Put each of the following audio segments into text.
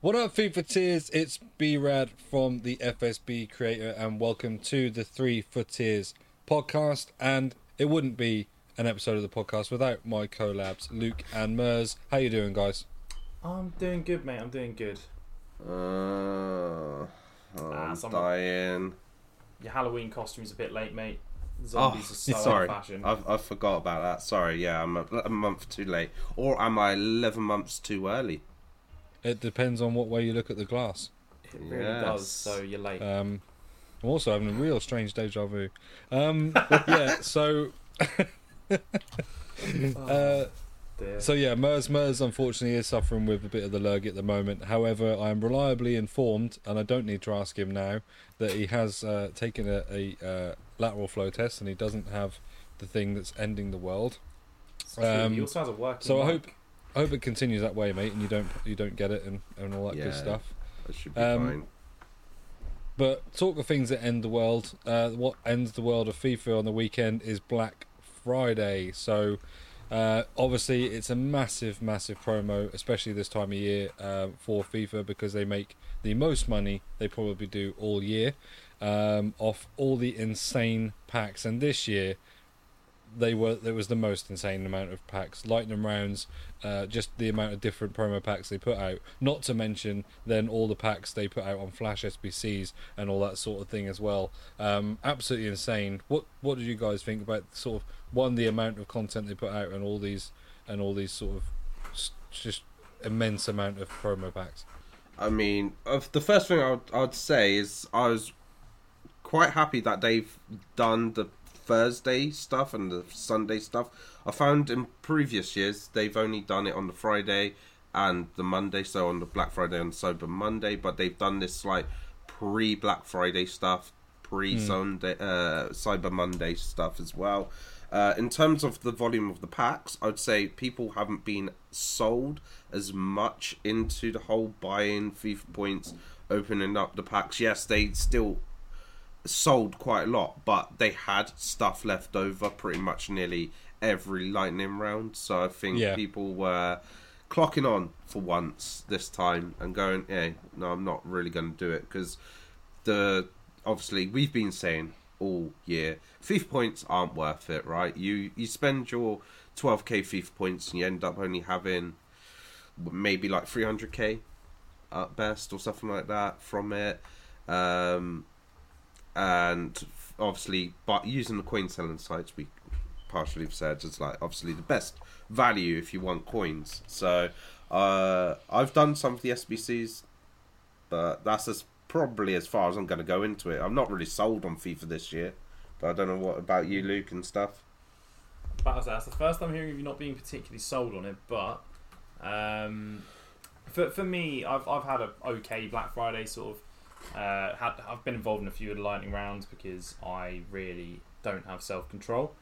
What up, FIFA Tears? It's B Rad from the FSB creator, and welcome to the Three FUT Tiers podcast. And it wouldn't be an episode of the podcast without my collabs, Luke and Mers. How you doing, guys? I'm doing good, mate. I'm doing good. Uh, Ah, I'm some- dying. Your Halloween costume's a bit late, mate. Oh, Zombies are so sorry. old-fashioned. I, I forgot about that. Sorry, yeah, I'm a, a month too late. Or am I 11 months too early? It depends on what way you look at the glass. It really Yes. does. So you're late. Um, I'm also having a real strange deja vu. Um, yeah, so. uh, Dear. So yeah, Mers Mers unfortunately is suffering with a bit of the lurg at the moment. However, I am reliably informed, and I don't need to ask him now, that he has uh, taken a, a uh, lateral flow test and he doesn't have the thing that's ending the world. It's um, he also has a working. so I hope I hope it continues that way, mate, and you don't you don't get it and, and all that good stuff. I should be Um, fine. But talk of things that end the world. Uh, what ends the world of FIFA on the weekend is Black Friday. So uh, obviously it's a massive, massive promo, especially this time of year um, for FIFA because they make the most money they probably do all year um, off all the insane packs. And this year they were there was the most insane amount of packs, lightning rounds, uh, just the amount of different promo packs they put out. Not to mention then all the packs they put out on Flash SBCs and all that sort of thing as well. Um, absolutely insane. What what did you guys think about sort of one the amount of content they put out and all these and all these sort of just immense amount of promo packs? I mean, the first thing I would, I'd say is I was quite happy that they've done the Thursday stuff and the Sunday stuff. I found in previous years they've only done it on the Friday and the Monday, so on the Black Friday and Cyber Monday, but they've done this like pre Black Friday stuff, pre Sunday, uh, Cyber Monday stuff as well. Uh, in terms of the volume of the packs, I'd say people haven't been sold as much into the whole buying FIFA points, opening up the packs. Yes, they still sold quite a lot, but they had stuff left over pretty much nearly every lightning round. So I think Yeah. people were clocking on for once this time and going, "Yeah, no, I'm not really going to do it," because the obviously we've been saying all year FIFA points aren't worth it, right? You you spend your 12k FIFA points and you end up only having maybe like 300k at best or something like that from it. Um, and obviously, but using the coin selling sites, we partially have said is like obviously the best value if you want coins. So uh, I've done some of the SBCs, but that's as probably as far as I'm going to go into it. I'm not really sold on FIFA this year, but I don't know what about you, Luke, and stuff. But that's the first time hearing of you not being particularly sold on it. But um, for for me, I've I've had a okay Black Friday sort of. Uh, had, I've been involved in a few of the lightning rounds because I really don't have self control.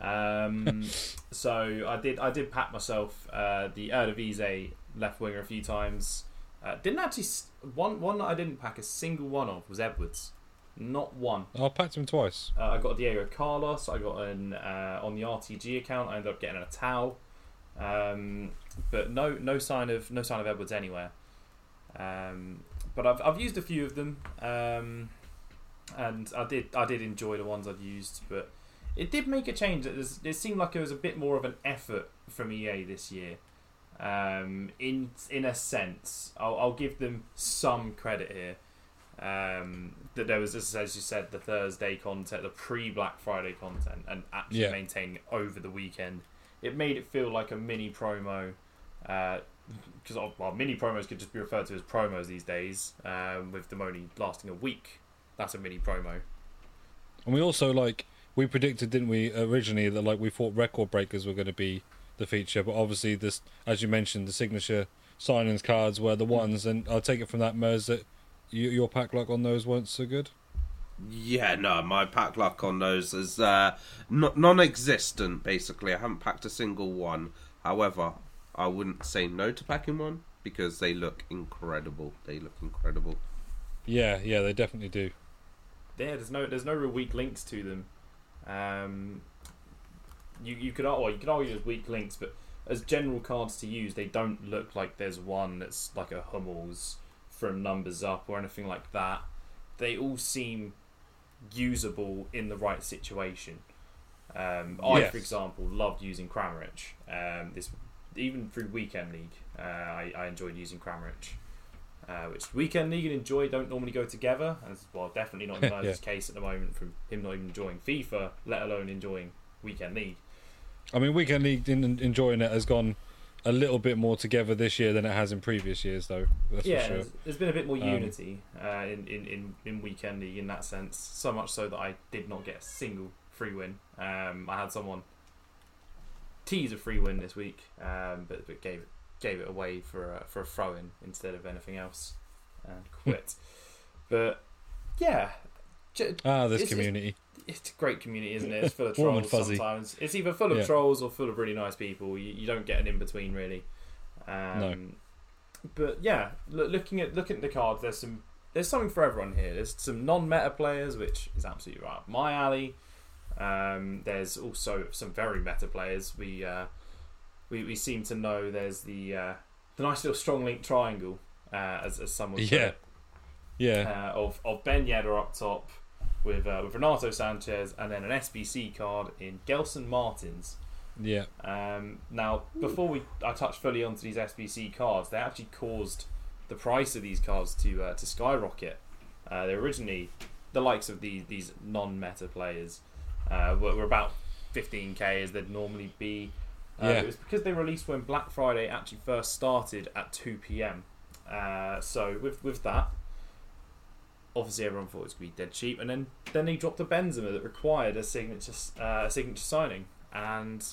Um, so I did I did pack myself uh, the Eredivisie left winger a few times. Uh, didn't actually one one that I didn't pack a single one of was Edwards, not one. I packed him twice. Uh, I got Diego Carlos. I got an uh, on the RTG account. I ended up getting a towel, um, but no no sign of no sign of Edwards anywhere. Um, but I've I've used a few of them, um, and I did I did enjoy the ones I've used, but it did make a change. It, seemed like it was a bit more of an effort from EA this year. Um, in in a sense, I'll, I'll give them some credit here um, that there was, as as you said, the Thursday content, the pre Black Friday content, and actually Yeah. maintaining over the weekend. It made it feel like a mini promo, because well, mini promos could just be referred to as promos these days, um, with them only lasting a week. That's a mini promo. And we also like we predicted, didn't we, originally that like we thought record breakers were going to be the feature, but obviously this, as you mentioned, the signature signings cards were the ones, and I'll take it from that Mers that you, your pack luck on those weren't so good. Yeah, no, my pack luck on those is uh, non-existent. Basically, I haven't packed a single one. However, I wouldn't say no to packing one because they look incredible. They look incredible. Yeah, yeah, they definitely do. Yeah, there's no there's no real weak links to them. Um, you you could ar- well you could argue there's weak links, but as general cards to use, they don't look like there's one that's like a Hummels from numbers up or anything like that. They all seem usable in the right situation. Um, I, Yes. for example, loved using Kramaric. Um, this even through weekend league, uh, I, I enjoyed using Kramaric. Uh, which weekend league and enjoy don't normally go together, and it's, well, definitely not in Yeah. Case at the moment. From him not even enjoying FIFA, let alone enjoying weekend league. I mean, weekend league in, enjoying it has gone a little bit more together this year than it has in previous years, though. That's yeah, for sure. there's, there's been a bit more Um, unity uh, in, in, in, in weekend league in that sense. So much so that I did not get a single free win. Um, I had someone tease a free win this week, um, but, but gave it gave it away for a, for a throw in instead of anything else and quit. but yeah, j- Ah, this It's- community. it's a great community, isn't it? It's full of Warm and trolls fuzzy. sometimes. It's either full of Yeah. trolls or full of really nice people. You, you don't get an in between really. Um, No. But yeah, loo- looking at looking at the cards, there's some there's something for everyone here. There's some non-meta players, which is absolutely right my alley. Um, there's also some very meta players. We uh, we, we seem to know there's the uh, the nice little strong link triangle, uh, as as some would say Yeah. Yeah. uh, of of Ben Yedder up top with uh, with Renato Sanches and then an SBC card in Gelson Martins. yeah. Um, now, before we I touch fully onto these SBC cards, they actually caused the price of these cards to uh, to skyrocket. Uh, they originally the likes of these these non-meta players uh, were, were about 15k as they'd normally be. Uh, Yeah. It was because they released when Black Friday actually first started at 2 p.m. Uh, so with with that, obviously everyone thought it was going to be dead cheap, and then then they dropped a Benzema that required a signature uh, a signature signing, and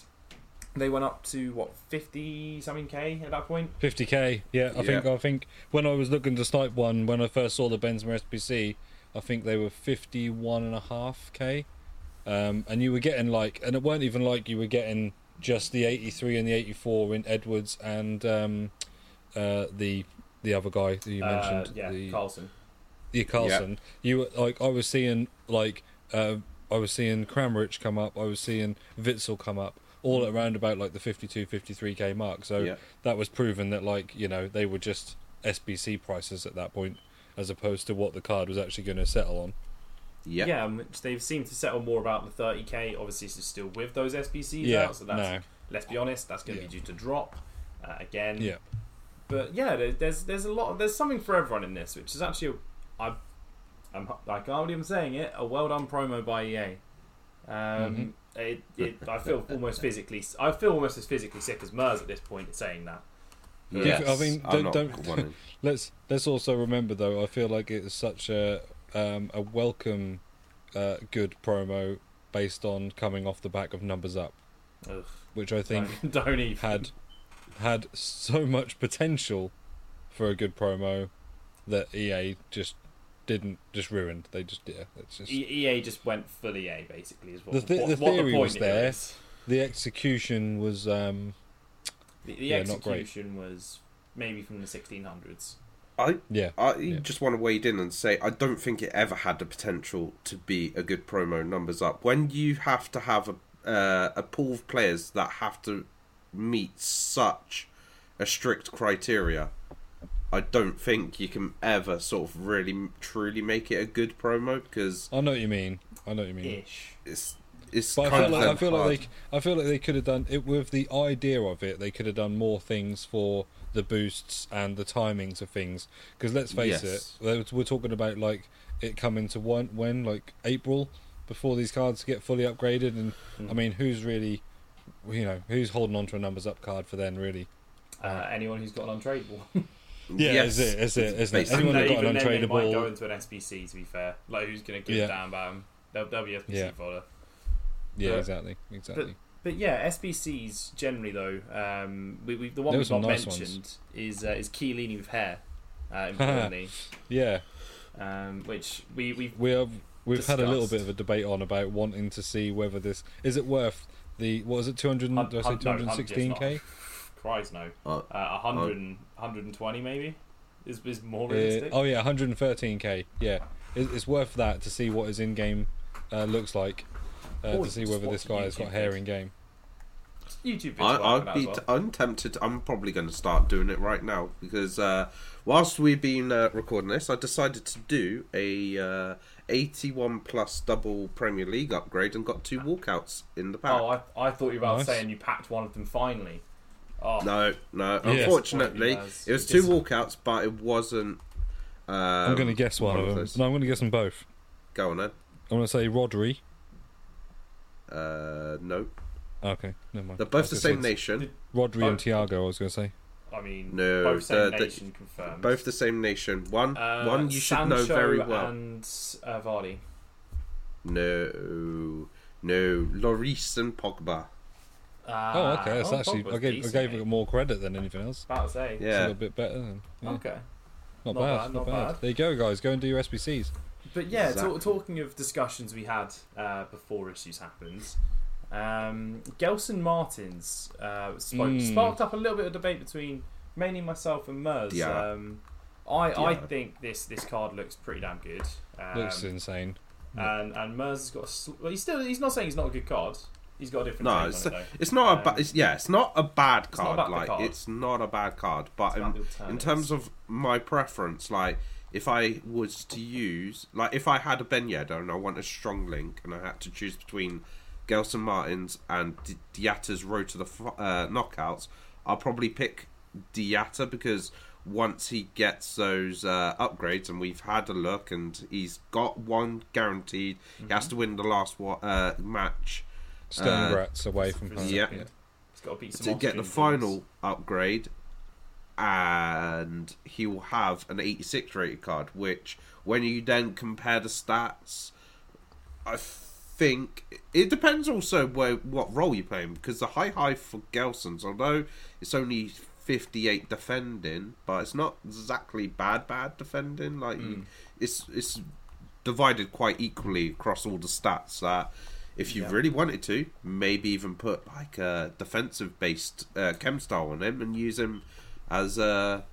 they went up to what 50 something k at that point. 50k. Yeah, I think I think when I was looking to snipe one when I first saw the Benzema SBC, I think they were 51 and a half k. Um, and you were getting like, and it weren't even like you were getting just the 83 and the 84 in Edwards and um, uh, the the other guy that you Uh, mentioned, yeah, the Carlos. yeah, Carlos. You were like, I was seeing like, uh, I was seeing Kramaric come up, I was seeing Witsel come up, all at around about like the 52, 53k mark. So yeah. that was proven that like you know they were just SBC prices at that point, as opposed to what the card was actually going to settle on. Yeah. Yeah, um, which they've seemed to settle more about the 30k. Obviously, this is still with those SBCs Yeah, out, so that's no, let's be honest, that's going to Yeah. be due to drop uh, again. yeah, But yeah, there, there's there's a lot. There's something for everyone in this, which is actually, a, I, I'm I can't believe I'm saying it. A well done promo by EA. Um, Mhm. it, it, I feel almost physically. I feel almost as physically sick as Mers at this point saying that. Yes. I mean, I'm don't- not don't- let's let's also remember though. I feel like it's such a um, a welcome, uh, good promo based on coming off the back of numbers up, Ugh, which I think don't, don't even. had had so much potential for a good promo that EA just didn't just ruined. They just yeah, it's just EA just went full EA basically. Is what The thi- what, the what theory point was here there. is. the execution was um The, the Yeah, execution was maybe from the 1600s. I yeah I Yeah. just want to wade in and say I don't think it ever had the potential to be a good promo numbers up. When you have to have a uh, a pool of players that have to meet such a strict criteria, I don't think you can ever sort of really truly make it a good promo because I know what you mean. I know what you mean. Ish. it's it's But I kind feel of like I feel like they I feel like they could have done it with the idea of it. They could have done more things for the boosts and the timings of things. Because let's face Yes. it, we're talking about like it coming to one when like April before these cards get fully upgraded. And Mm. I mean, who's really, you know, who's holding on to a numbers up card for then really? Uh, anyone who's got an untradeable. Yeah, Yes. is it? Is it? Isn't it? Basically. Anyone that got an untradeable. then they might go into an SBC. To be fair, like who's going to give Yeah. a damn about them? They'll, they'll be SBC Yeah. fodder. Yeah, But- exactly, exactly. But yeah, SBCs generally though, um, we, we, the one There we've not nice mentioned is uh, is Chiellini with hair, uh, importantly, yeah, um, which we we we have we've had a little bit of a debate on about wanting to see whether this is it worth the what was it 200 Hun- did I say hun- no, hun- yes, 216k Christ no, Uh, uh, 100, 120 maybe? Is is more Uh, realistic. oh yeah 113k yeah. It, it's worth that to see what his in-game uh, looks like uh, to see whether this guy has got hair in game YouTube. I, like I'd be. as well. T- I'm tempted. I'm probably going to start doing it right now because uh, whilst we've been uh, recording this, I decided to do a uh, 81 plus double Premier League upgrade and got two walkouts in the pack. Oh, I, I thought you were about Nice. saying you packed one of them finally. Oh, No, no. Yeah. Unfortunately, Disappointing, it was two walkouts, but it wasn't. Um, I'm going to guess one, of them. those. No, I'm going to guess them both. Go on then. I'm going to say Rodri. Uh, no, Okay, never mind. they're both the same gonna say- nation. Rodri and. Thiago. I was going to say. I mean, No, both same the- the- nation confirmed. Both the same nation. One, Uh, one you should Sancho know very well. and uh, Vardy. No, no, Lloris and Pogba. Ah, oh, okay. That's oh, actually. Pogba's I gave, I gave mate. it more credit than anything else. About to say. It's a little bit better. Than, yeah. Okay. Not, Not bad, bad, not not bad. bad. There you go, guys. Go and do your SBCs. But yeah, Exactly. talk, talking of discussions we had uh, before issues happened, um, Gelson Martins uh, spoke, Mm. sparked up a little bit of debate between mainly myself and Mers. Yeah. Um, I, I think this, this card looks pretty damn good. Um, Looks insane. and and Mers has got a sl- well, he's still he's not saying he's not a good card. He's got a different no, it's, on it it's not a Um, bad. Yeah, it's not a bad It's card. about like card. it's not a bad card, but in, in terms of my preference, like if I was to use, like if I had a Ben Yedder and I want a strong link, and I had to choose between Gelson Martins and D- Diatta's road to the f- uh, knockouts, I'll probably pick Diatta because once he gets those uh, upgrades, and we've had a look, and he's got one guaranteed, he Mm-hmm. has to win the last wa- uh, match Sturm uh, Graz away from For home. a Yeah. second. He's got to beat some to get the Austrian final teams. upgrade, and he will have an 86 rated card. Which, when you then compare the stats, I think it depends also where what role you're playing because the high high for Gelson's, although it's only 58 defending, but it's not exactly bad bad defending. Like you, it's it's divided quite equally across all the stats. That if you Yeah. really wanted to, maybe even put like a defensive based uh, chem style on him and use him as a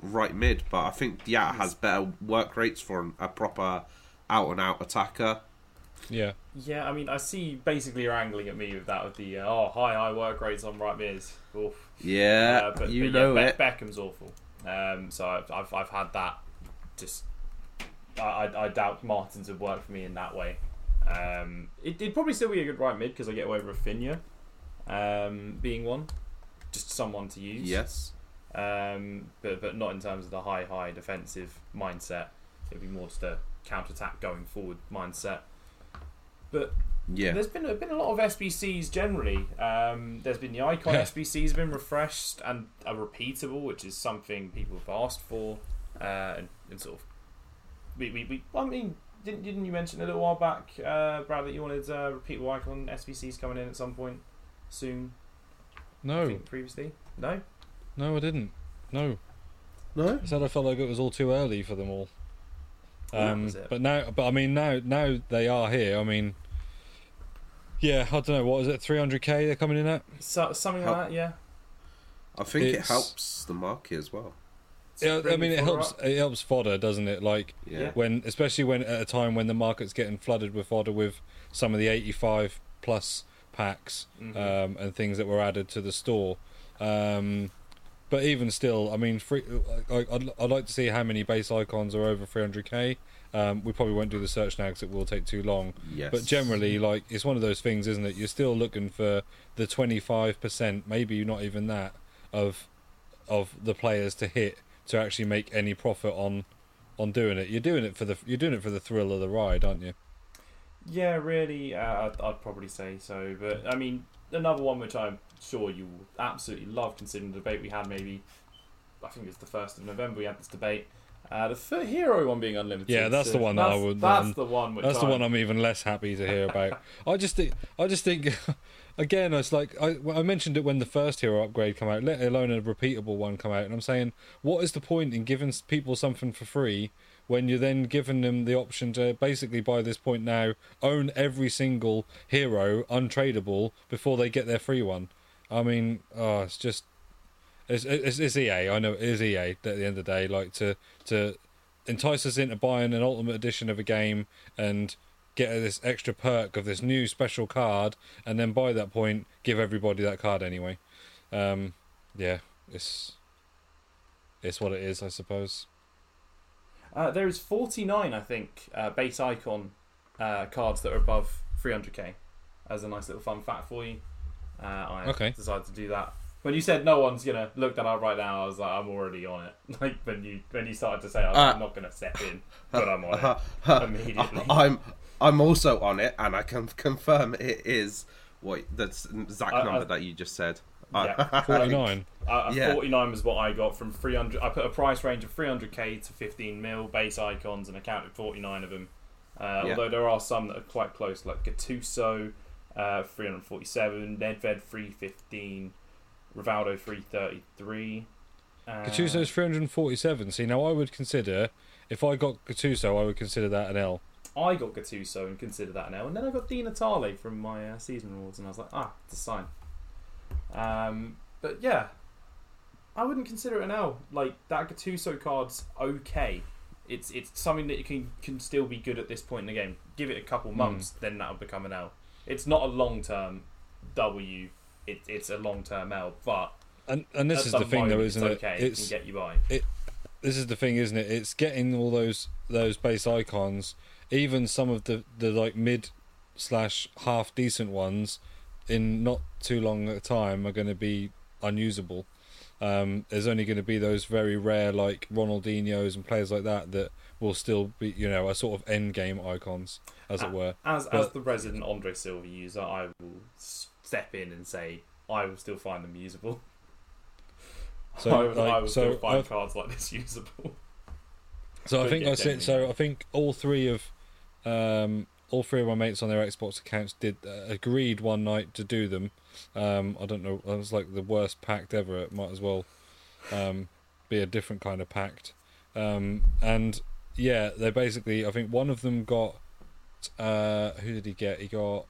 right mid. But I think Diat has better work rates for a proper out and out attacker. Yeah. Yeah, I mean, I see basically you're angling at me with that with the uh, oh high high work rates on right mids. Oof. Yeah, Uh, but, you but know yeah, it. Be- Beckham's awful. Um, so I've, I've I've had that. Just I, I, I doubt Martins would work for me in that way. Um, it, it'd probably still be a good right mid because I get away with Rafinha um, being one, just someone to use. Yes. Um, but but not in terms of the high high defensive mindset. It'd be more just a counter attack going forward mindset. But Yeah. there's been a, been a lot of SBCs generally. Um, there's been the icon Yeah. SBCs been refreshed and are repeatable, which is something people have asked for, uh, and, and sort of we, we, we I mean didn't didn't you mention a little while back, uh, Brad, that you wanted uh, repeatable icon SBCs coming in at some point soon? I No, think previously, no. No, I didn't. No, No. I said I felt like it was all too early for them all. Um, was but now, but I mean, now, now they are here. I mean, yeah, I don't know what is it, 300k they're coming in at. So, something Help. like that, yeah. I think it helps the market as well. Yeah, I mean, it helps. up. It helps fodder, doesn't it? Like Yeah. Yeah. when, especially when at a time when the market's getting flooded with fodder with some of the 85 plus packs Mhm. um, and things that were added to the store. Um, but even still, I mean, free, I, I'd, I'd like to see how many base icons are over 300k. Um, we probably won't do the search now because it will take too long. Yes. But generally, like it's one of those things, isn't it? You're still looking for the 25%, maybe not even that, of of the players to hit to actually make any profit on on doing it. You're doing it for the you're doing it for the thrill of the ride, aren't you? Yeah, really, uh, I'd, I'd probably say so. But I mean, another one which I'm sure you will absolutely love, considering the debate we had. Maybe I think it's the first of November. We had this debate. Uh, the th- hero one being unlimited. Yeah, that's the one that I would- That's um, the one. That's the I'm- one I'm even less happy to hear about. I just think, I just think, again, it's like I, I mentioned it when the first hero upgrade come out, let alone a repeatable one come out, and I'm saying, what is the point in giving people something for free when you're then giving them the option to basically by this point now own every single hero untradeable before they get their free one? I mean, oh, it's just. It's, it's, it's EA. I know it is EA. At the end of the day, like to to entice us into buying an ultimate edition of a game and get this extra perk of this new special card, and then by that point, give everybody that card anyway. Um, yeah, it's it's what it is, I suppose. Uh, there is 49, I think, uh, base icon uh, cards that are above 300k. As a nice little fun fact for you. Uh, I Okay. decided to do that. When you said no one's gonna look that up right now, I was like, I'm already on it. Like when you when you started to say, I'm Uh, not gonna step in, but I'm on it immediately. I'm I'm also on it, and I can confirm it is what the exact number that you just said. Yeah. Forty nine. Uh, Yeah. 49 was what I got from 300. I put a price range of 300k to 15 mil base icons and I counted 49 of them. Uh, Yeah. Although there are some that are quite close, like Gattuso, uh, 347, Nedved 315, Rivaldo 333. Uh, Gattuso's three hundred and forty seven. See, now I would consider if I got Gattuso, I would consider that an L. I got Gattuso and considered that an L, and then I got Di Natale from my uh, season awards, and I was like, ah, it's a sign. Um, but yeah, I wouldn't consider it an L. Like that Gattuso card's okay. It's it's something that you can can still be good at this point in the game. Give it a couple months, then that'll become an L. It's not a long term W. It, it's a long term L, but And and this is the thing, though, isn't it's it? okay. It's it can get you by. It, this is the thing, isn't it? It's getting all those those base icons, even some of the the like mid slash half decent ones, in not too long a time are going to be unusable. Um, there's only going to be those very rare like Ronaldinho's and players like that that will still be, you know, a sort of end game icons, as it were. As as the resident Andre Silva user, I will step in and say I will still find them usable. So, I, will- like, I will so still find I've- cards like this usable. So I think yeah, I said. So. I think all three of, um, all three of my mates on their Xbox accounts did uh, agreed one night to do them. Um, I don't know. It was like the worst pact ever. It might as well um, be a different kind of pact. Um, and yeah, they basically. I think one of them got. Uh, who did he get? He got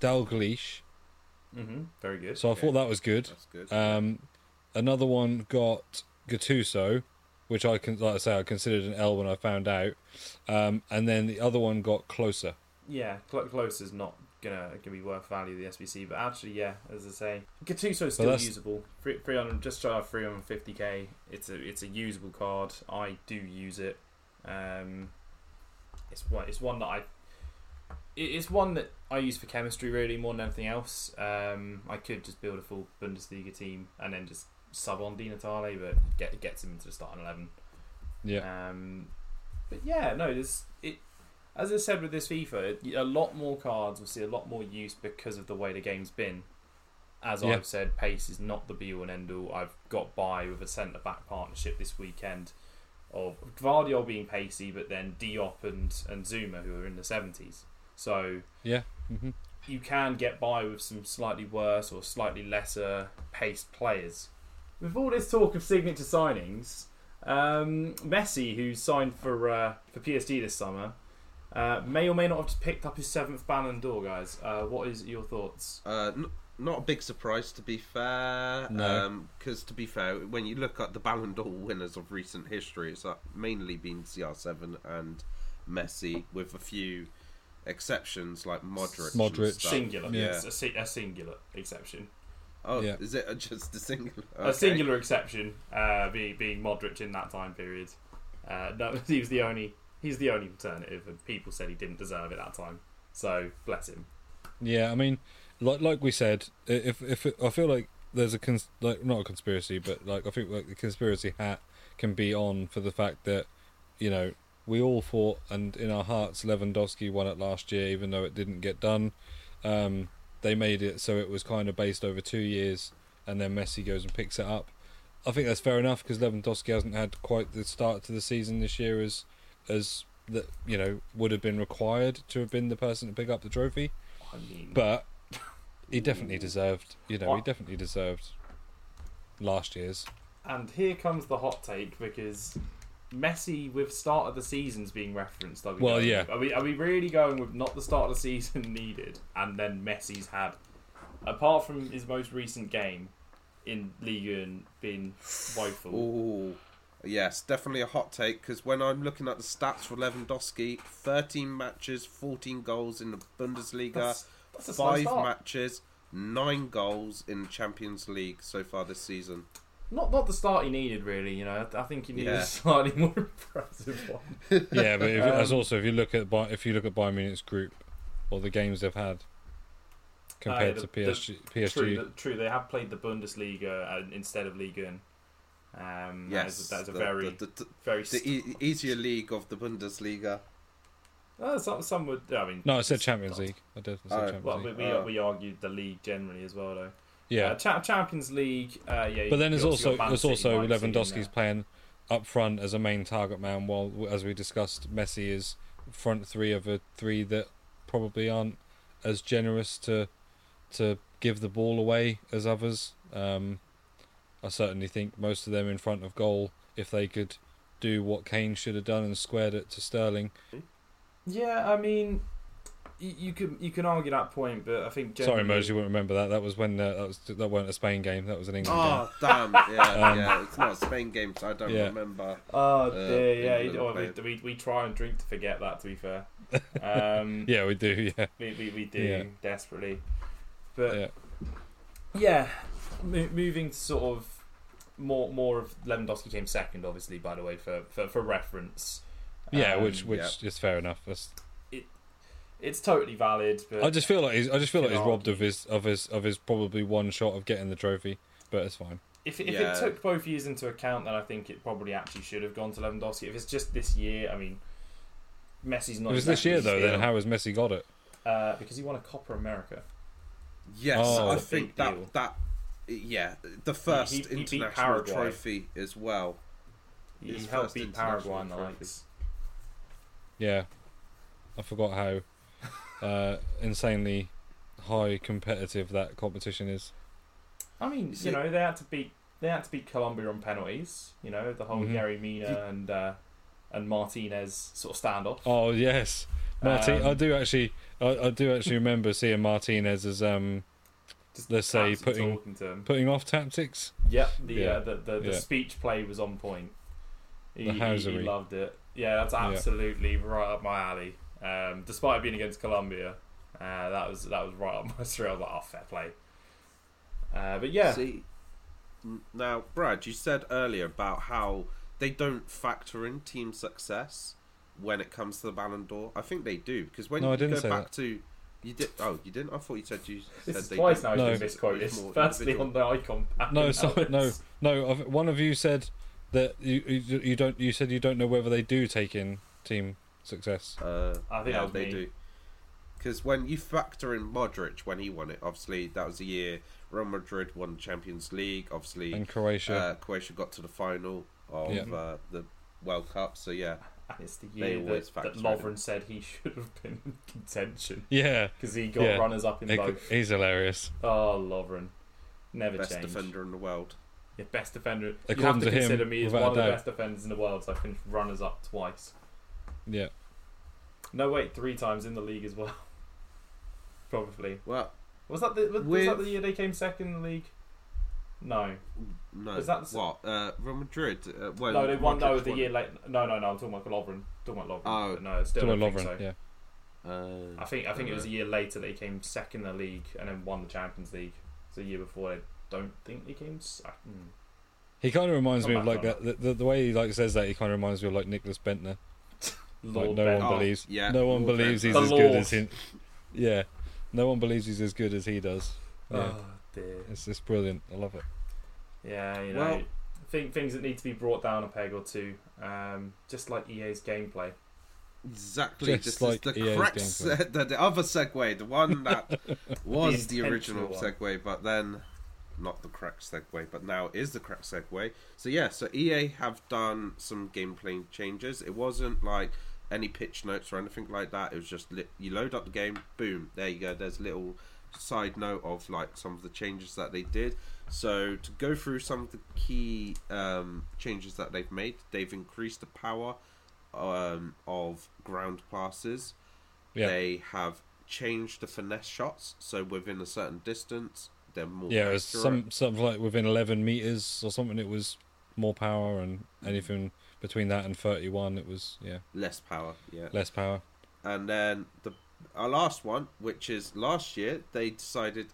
Dalglish. hmm Very good. So I thought that was good. That's good. Um, another one got Gattuso, which I can, like I say, I considered an L when I found out. Um, and then the other one got Klose. yeah, cl- Klose is not gonna gonna be worth value the SBC, but actually, yeah, as I say, Gattuso's still usable. Three- 300, just shy of 350k. It's a it's a usable card. I do use it. Um, it's one it's one that I it's one that I use for chemistry really more than anything else. Um, I could just build a full Bundesliga team and then just sub on Di Natale, but get it gets him into the starting eleven. Yeah. Um, but yeah, no, there's it. As I said with this FIFA, a lot more cards will see a lot more use because of the way the game's been. As Yeah. I've said, pace is not the be all and end all. I've got by with a centre back partnership this weekend of Gvardiol being pacey, but then Diop and, and Zouma who are in the seventies. So Yeah. hmm you can get by with some slightly worse or slightly lesser paced players. With all this talk of signature signings, um, Messi, who signed for uh, for PSG this summer, uh, may or may not have just picked up his seventh Ballon d'Or. Guys, uh, what is your thoughts? Uh, n- not a big surprise, to be fair. No. Because to be fair, when you look at the Ballon d'Or winners of recent history, it's uh, mainly been CR7 and Messi, with a few exceptions like Modric. and Modric. Singular, Yeah. It's a, si- a singular exception. Oh, Yeah. is it just a singular? A singular exception, uh, being being Modric in that time period. Uh, no, he was the only. He's the only alternative, and people said he didn't deserve it that time. So bless him. Yeah. I mean, like like we said, i- if if it, I feel like there's a cons- like not a conspiracy, but like I think like the conspiracy hat can be on for the fact that you know we all thought and in our hearts Lewandowski won it last year, even though it didn't get done. Um, they made it so it was kind of based over two years, and then Messi goes and picks it up. I think that's fair enough because Lewandowski hasn't had quite the start to the season this year as as that you know would have been required to have been the person to pick up the trophy. I mean, But he definitely deserved, you know, he definitely deserved last year's. And here comes the hot take because Messi with start of the season's being referenced. Are we Well, going- yeah. Are we are we really going with not the start of the season needed, and then Messi's had, apart from his most recent game in Ligue 1 being woeful. Ooh, Yes, definitely a hot take because when I'm looking at the stats for Lewandowski, 13 matches, 14 goals in the Bundesliga, That's, that's a slow five start. matches, nine goals in Champions League so far this season. Not not the start he needed, really. You know, I think he needed Yeah. a slightly more impressive one. Yeah, but if, Um, as also if you look at if you look at Bayern Munich's group or the games they've had compared the- to the- PSG, PSG. True, th- true. They have played the Bundesliga uh, instead of Liga. Um, Yes, is- that is a the- very, the, the, very. the e- easier league of the Bundesliga. Uh, some, some would. I mean, no, I said it's Champions not- League. I did. I said Oh, Champions Well, League. we we, Oh. we argued the league generally as well, though. yeah, Uh, Cha- Champions League. Uh, yeah. but then there's also there's also Lewandowski's playing up front as a main target man, while as we discussed, Messi is front three of a three that probably aren't as generous to to give the ball away as others. Um, I certainly think most of them in front of goal, if they could do what Kane should have done and squared it to Sterling. Yeah, I mean, you, you can you can argue that point, but I think Sorry, generally, Mose, you won't remember that. That was when uh, that was that weren't a Spain game. That was an England Oh, damn. Yeah, Um, yeah. It's not a Spain game, so I don't Yeah. remember. Oh uh, dear, yeah. England oh, we, we we try and drink to forget that. To be fair, um. Yeah, we do. Yeah, we, we, we do Yeah. desperately, but yeah. yeah, mo- moving to sort of more more of Lewandowski came second, obviously. By the way, for for, for reference, Yeah, Um, which which is fair enough. That's, it's totally valid. But I just feel like he's I just feel like Can he's robbed of his of his of his probably one shot of getting the trophy, but it's fine. If, if Yeah. it took both years into account, then I think it probably actually should have gone to Lewandowski. If it's just this year, I mean, Messi's not. If it's this year exactly though, then how has Messi got it? Uh, because he won a Copa América. Yes, Oh. I think that deal. that yeah, the first he beat international trophy as well. He His helped beat Paraguay in the likes. Yeah, I forgot how uh, insanely high competitive that competition is. I mean, See- you know, they had to beat they had to beat Colombia on penalties. You know, the whole Mhm. Yerry Mina and uh, and Martinez sort of standoff. Oh yes, Martin. I Um, do actually. I, I do actually remember seeing Martinez as um Just let's say putting- to him. putting off tactics. Yep, the Yeah. uh, the the, the Yeah. speech play was on point. He, The he, he loved it. Yeah, that's Yeah. absolutely right up my alley. Um, despite it being against Colombia, uh, that was that was right up my street. I was like, oh, fair play. Uh, but yeah, See, now, Brad, you said earlier about how they don't factor in team success when it comes to the Ballon d'Or. I think they do because when No, I you didn't go back that. to you did. Oh, you didn't. I thought you said you this said is they twice don't. now No. he's been misquoted. Firstly individual. on the icon. No, and so, now no, no. One of you said that you, you you don't. You said you don't know whether they do take in team success. Uh, I think yeah, they me. do. Because when you factor in Modric when he won it, obviously that was a year Real Madrid won the Champions League. Obviously, And Croatia. uh, Croatia got to the final of Yeah. uh, the World Cup. So yeah, And it's the They year always that, that factor it in. Lovren said he should have been in contention yeah, because he got Yeah. runners up in he- both. he's hilarious. Oh, Lovren. Never best change. defender in the world. Yeah, best defender. you have According to, to him, consider me as one of a the best defenders in the world, so I finished runners up twice. Yeah, No, wait, three times in the league as well. Probably. Well, Was that the was, was that the year they came second in the league? No. no. Is that the- what? Uh, Real Madrid. Uh, well, no, they won. No, Modric the won year it. late. No, no, no. I'm talking about Lovren. Talking about Lovren. Oh. But no, still still don't think Lovren. so. Yeah, Uh, I think I think it was a uh, year later they came second in the league and then won the Champions League. So a year before, I don't think they came. s- I- hmm. he kind of reminds Come me of like that. The, the, the way he like says that, he kind of reminds me of like Nicklas Bendtner. Like no Ben. one Oh, believes. yeah, no one Lord believes Bentner. he's The as Lord. good as he. Yeah, no one believes he's as good as he does. Yeah, Oh dear. it's just brilliant. I love it. Yeah, you know, Well- think things that need to be brought down a peg or two. Um, just like EA's gameplay. Exactly, Just just, like like the EA's correct, se- the, the other segue, the one that was the, intentional original one. segue, but then not the correct segue, but now is the correct segue. So yeah, so EA have done some gameplay changes. It wasn't like any patch notes or anything like that. It was just li- you load up the game, boom, there you go. There's a little side note of like some of the changes that they did. So to go through some of the key um, changes that they've made, they've increased the power um, of ground passes. Yeah, They have changed the finesse shots, so within a certain distance, they're more yeah. It was accurate. some something like within eleven meters or something. It was more power, and anything between that and 31, it was yeah Less power, yeah. less power. And then the our last one, which is last year, they decided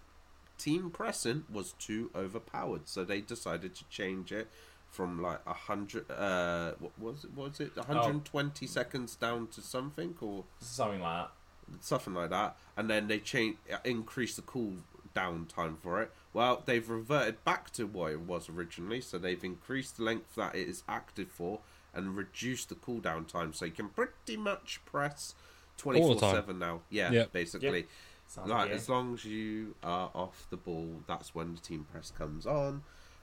Team Pressing was too overpowered, so they decided to change it from like a hundred. Uh, what was it? What was it? One hundred and twenty seconds down to something or Something like that. something like that, and then they change increase the cool down time for it. Well, they've reverted back to what it was originally, so they've increased the length that it is active for and reduced the cooldown time, so you can pretty much press twenty All four the time. seven now. Yeah, Yep. basically. Sounds Like as long as you are off the ball, that's when the team press comes on.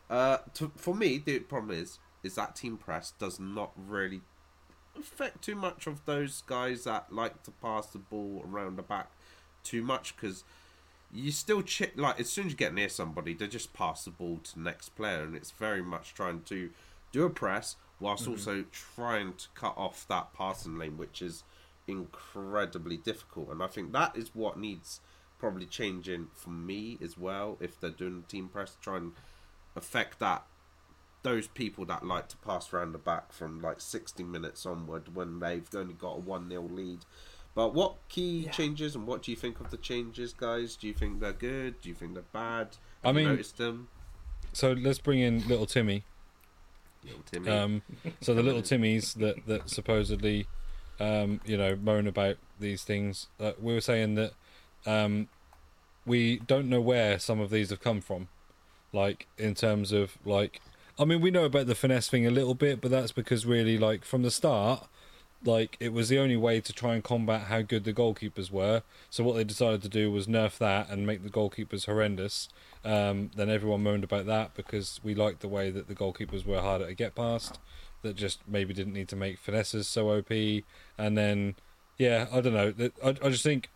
Uh, to, for me, the problem is is that team press does not really affect too much of those guys that like to pass the ball around the back too much because you still check like as soon as you get near somebody, they just pass the ball to the next player, and it's very much trying to do a press whilst mm-hmm. also trying to cut off that passing lane, which is incredibly difficult. And I think that is what needs probably changing for me as well. If they're doing the team press, try and affect that those people that like to pass around the back from like 60 minutes onward when they've only got a 1 0 lead. But what key Yeah. changes and what do you think of the changes, guys? Do you think they're good? Do you think they're bad? I Have you mean- noticed them? So let's bring in little Timmy. Little Timmy. Um, so the little Timmies that that supposedly, um, you know, moan about these things. Uh, we were saying that um, we don't know where some of these have come from, like in terms of like. I mean, we know about the finesse thing a little bit, but that's because really, like from the start, like it was the only way to try and combat how good the goalkeepers were. So what they decided to do was nerf that and make the goalkeepers horrendous. Um, then everyone moaned about that because we liked the way that the goalkeepers were harder to get past. That just maybe didn't need to make finesses so OP. And then, yeah, I don't know. I, I just think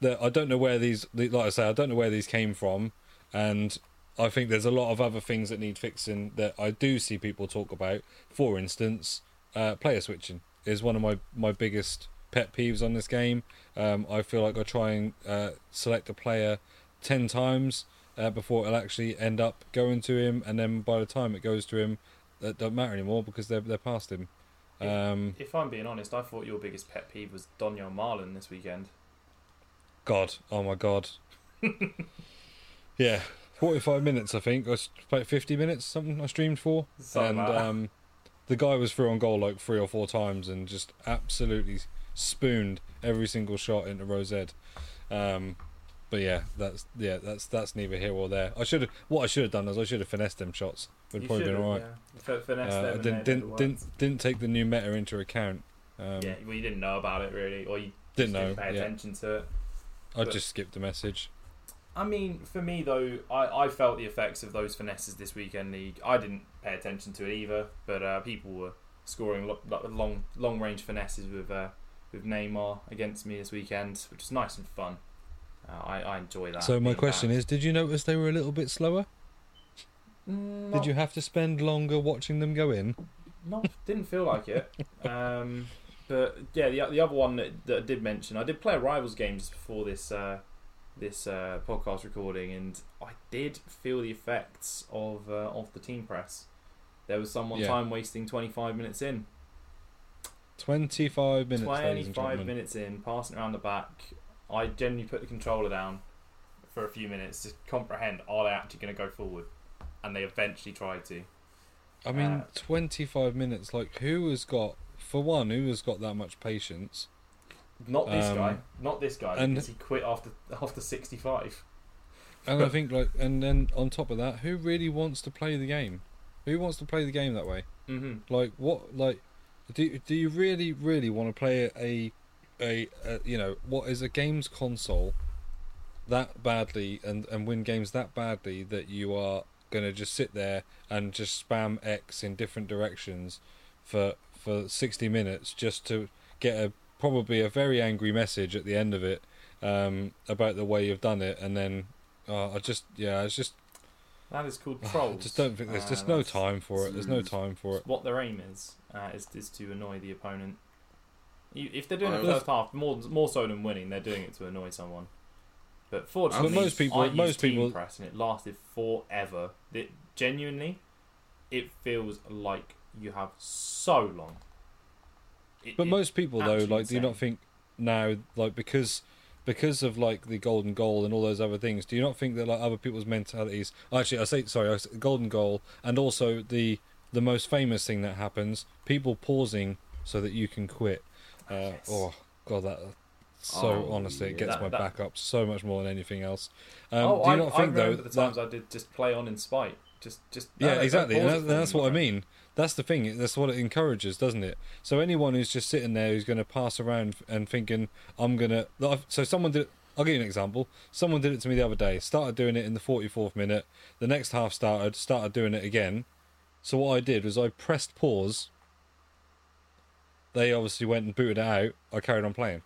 that I don't know where these, like I say, I don't know where these came from, and I think there's a lot of other things that need fixing that I do see people talk about. For instance, uh, player switching is one of my my biggest pet peeves on this game. Um, I feel like I try and uh, select a player ten times uh, before it'll actually end up going to him, and then by the time it goes to him, that don't matter anymore because they're they're past him. Um, If I'm being honest, I thought your biggest pet peeve was Donyell Malen this weekend. God, oh my God. yeah, forty-five minutes. I think I played fifty minutes. Something I streamed for, Something and like um, the guy was through on goal like three or four times and just absolutely spooned every single shot into Rosette. Um, but yeah, that's yeah, that's that's neither here or there. I should have what I should have done is I should have finessed them shots. Would You probably been alright. Yeah. F- Uh, them I didn't didn't didn't didn't take the new meta into account. Um, yeah, well, you didn't know about it really, or you didn't know. didn't pay Yeah, attention to it. I but- just skipped the message. I mean, for me though, I, I felt the effects of those finesses this weekend league. I didn't pay attention to it either, but uh, people were scoring lo- lo- long long range finesses with uh, with Neymar against me this weekend, which is nice and fun. Uh, I, I enjoy that. So my question back. is, did you notice they were a little bit slower? Mm, Did you have to spend longer watching them go in? Not didn't feel like it. Um, but yeah, the the other one that, that I did mention, I did play a rivals game just before this uh, this uh, podcast recording, and I did feel the effects of uh, of the team press. There was someone Yeah. time wasting twenty five minutes in, 25 minutes, ladies twenty five minutes in, passing around the back. I genuinely put the controller down for a few minutes to comprehend are they actually going to go forward, and they eventually tried to. I mean, Uh, 25 minutes. Like, who has got, for one, who has got that much patience? Not this Um, guy, not this guy, and- because he quit after after sixty five. And I think, like, and then on top of that, who really wants to play the game? Who wants to play the game that way? Mm-hmm. Like, what, like, do, do you really, really want to play a, a, a, you know, what is a games console that badly and, and win games that badly that you are going to just sit there and just spam X in different directions for, for 60 minutes just to get a, probably a very angry message at the end of it, um, about the way you've done it and then, uh, I just, yeah, it's just, That is called I trolls. just don't think there's Uh, just no time for it. There's no time for it. What their aim is uh, is is to annoy the opponent. If they're doing I the first half more more so than winning, they're doing it to annoy someone. But fortunately, But most people- I used most team people- press and it lasted forever. It genuinely, it feels like you have so long. It- But it- most people though, like, do you not think now, like, because because of like the golden goal and all those other things, do you not think that like other people's mentalities? Actually, I say sorry, I say golden goal, and also the the most famous thing that happens: people pausing so that you can quit. Uh, Yes. Oh god, that so Oh, honestly, it gets That- my that- back up so much more than anything else. Um, oh, do you I, not I think though? remember the that- times I did just play on in spite. Just, just yeah, no, exactly. And that's, what I mean. That's the thing. That's what it encourages, doesn't it? So anyone who's just sitting there who's going to pass around and thinking, "I'm gonna." So someone did. I'll give you an example. Someone did it to me the other day. Started doing it in the 44th minute. The next half started. Started doing it again. So what I did was I pressed pause. They obviously went and booted it out. I carried on playing.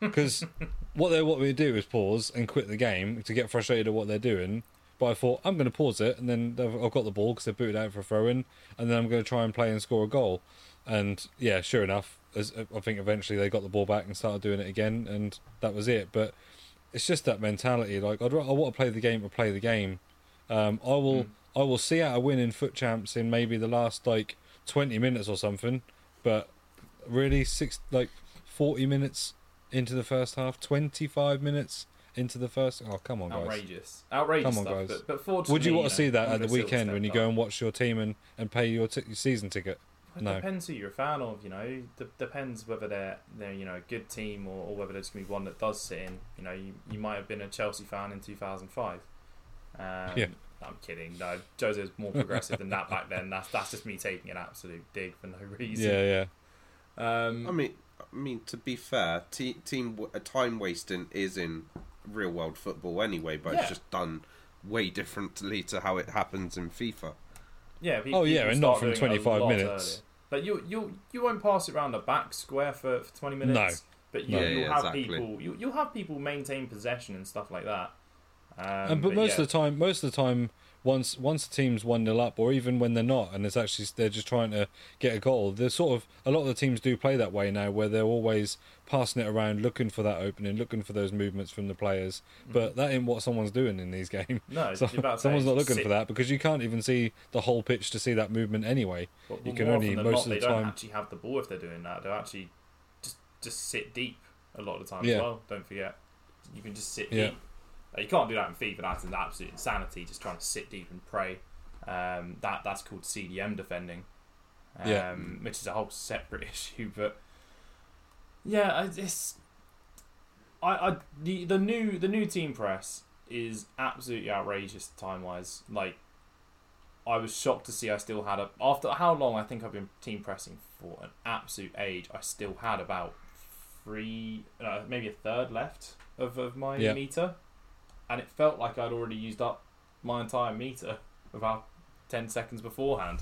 Because what they me to do is pause and quit the game to get frustrated at what they're doing. But I thought I'm going to pause it, and then I've I've got the ball because they booted out for a throw in, and then I'm going to try and play and score a goal. And yeah, sure enough, as I think eventually they got the ball back and started doing it again, and that was it. But it's just that mentality. Like I'd, I want to play the game to play the game. Um, I will Mm. I will see out a win in FUT Champs in maybe the last like 20 minutes or something, but really six like 40 minutes into the first half, 25 minutes into the first. Oh come on, guys! Outrageous, outrageous Come on, stuff. guys. But, but fortunately, Would you want to see that at the weekend when you go and watch your team and, and pay your, t- your season ticket? It No. depends who you're a fan of. You know, D- depends whether they're they're you know a good team or, or whether there's gonna be one that does sit in. You know, you, you might have been a Chelsea fan in 2005. Um, Yeah. I'm kidding. No, Jose's more progressive than that back then. That's that's just me taking an absolute dig for no reason. Yeah, yeah. Um, I mean, I mean to be fair, te- team w- uh, time wasting is in real world football anyway, but Yeah. it's just done way differently to how it happens in FIFA. yeah. pe- Oh, yeah, and not start from doing it a 25 minutes. earlier. Like you you you won't pass it around the back square for, for 20 minutes. No. But you, No. you'll Yeah, yeah, have exactly. people you, you'll have people maintain possession and stuff like that. Um, and but, most yeah. of the time, most of the time, once once the team's one 0 up, or even when they're not, and it's actually they're just trying to get a goal. There's sort of a lot of the teams do play that way now, where they're always passing it around, looking for that opening, looking for those movements from the players. Mm. But that ain't what someone's doing in these games. No, So, someone's not looking sit- for that because you can't even see the whole pitch to see that movement anyway. Well, You more can only- most not, of the they don't time- actually have the ball if they're doing that. They'll actually just just sit deep a lot of the time Yeah. as well. Don't forget, you can just sit Yeah. deep. You can't do that in FIFA. That's an absolute insanity. Just trying to sit deep and pray. Um, that that's called CDM defending, um, Yeah. which is a whole separate issue. But yeah, it's I, I the the new the new team press is absolutely outrageous time wise. Like I was shocked to see I still had a after how long I think I've been team pressing for an absolute age. I still had about three, uh, maybe a third left of, of my Yeah. meter, and it felt like I'd already used up my entire meter about ten seconds beforehand.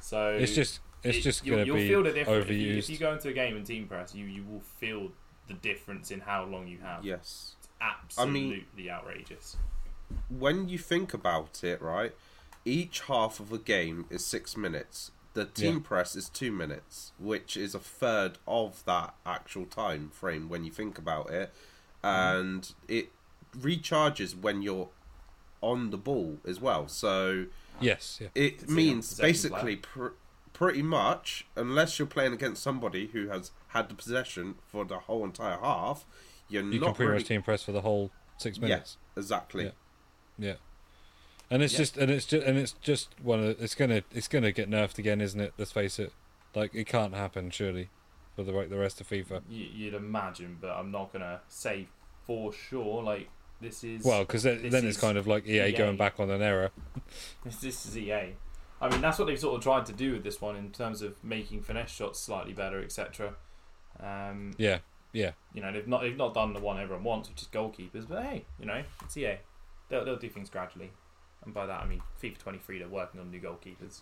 So It's just it's it- just you'll, going to you'll be feel the difference if you, if you go into a game in team press. You you will feel the difference in how long you have. Yes. It's absolutely outrageous. When you think about it, right, each half of a game is six minutes. The team Yeah. press is two minutes, which is a third of that actual time frame when you think about it. Mm-hmm. And it recharges when you're on the ball as well. So yes, yeah. it It's means basically pr- pretty much, unless you're playing against somebody who has had the possession for the whole entire half, you're You can not pretty really. much team press for the whole six minutes. Exactly. Yeah. Yeah. And it's Yeah. just and it's just and it's just one of it's gonna it's gonna get nerfed again, isn't it? Let's face it. Like it can't happen surely for the the rest of FIFA. You, you'd imagine, but I'm not gonna say for sure. Like this is Well, because then, this then it's kind of like EA, EA. going back on an error. this, this is EA. I mean, that's what they've sort of tried to do with this one in terms of making finesse shots slightly better, etc. Um, Yeah, yeah, you know, they've not they've not done the one everyone wants, which is goalkeepers. But hey, you know, it's EA. They'll they'll do things gradually, and by that I mean FIFA 23. They're working on new goalkeepers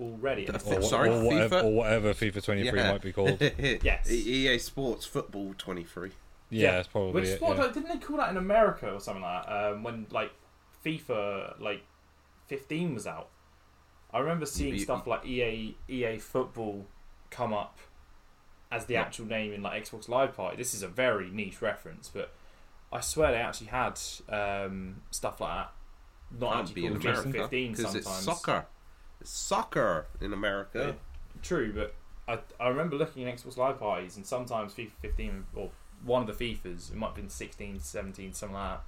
already. and or, sorry, or whatever, FIFA? or whatever FIFA 23 Yeah. might be called. Yes. EA Sports Football 23. Yeah, Yeah. that's probably Which it. what yeah. like, didn't they call that in America or something like that? Um, when like FIFA like 15 was out, I remember seeing You- stuff like EA EA Football come up as the Yeah. actual name in like Xbox Live Party. This is a very niche reference, but I swear they actually had um, stuff like that. Not Can't actually be in called FIFA America 15 because sometimes. it's soccer. It's soccer in America. True, but I, I remember looking at Xbox Live parties, and sometimes FIFA 15 or one of the FIFAs, it might have been 16, 17, something like that,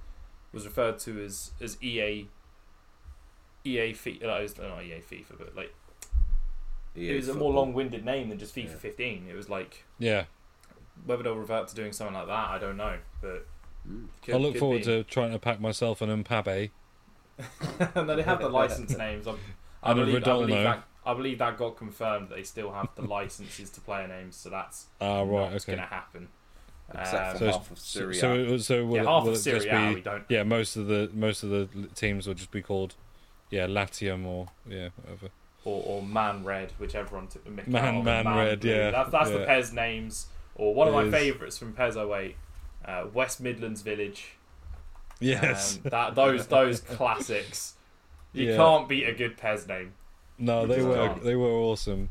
was referred to as as EA. EA FIFA, uh, it was not EA FIFA, but like EA it was a more long-winded name than just FIFA Yeah. 15. It was like Yeah, whether they'll revert to doing something like that, I don't know, but Mm. could, I look forward be. to trying to pack myself an Mbappé. and they have the license names. I'm, I And a believe, I believe that I believe that got confirmed that they still have the licenses to player names, so that's Ah, right, what's okay. going to happen. Except Um, for So, half of Serie. so, it- so will, yeah, half will of Serie A, we don't. Yeah, most of the most of the teams will just be called, yeah, Latium or yeah, whatever. or, or Man Red, whichever one took the mick Man- Man Red, Blue. yeah, That's, that's the yeah. PES names. Or one of It my is. favourites from PES 08, uh, West Midlands Village. Yes. Um, that those those classics. You Yeah. can't beat a good PES name. No, they were they were awesome.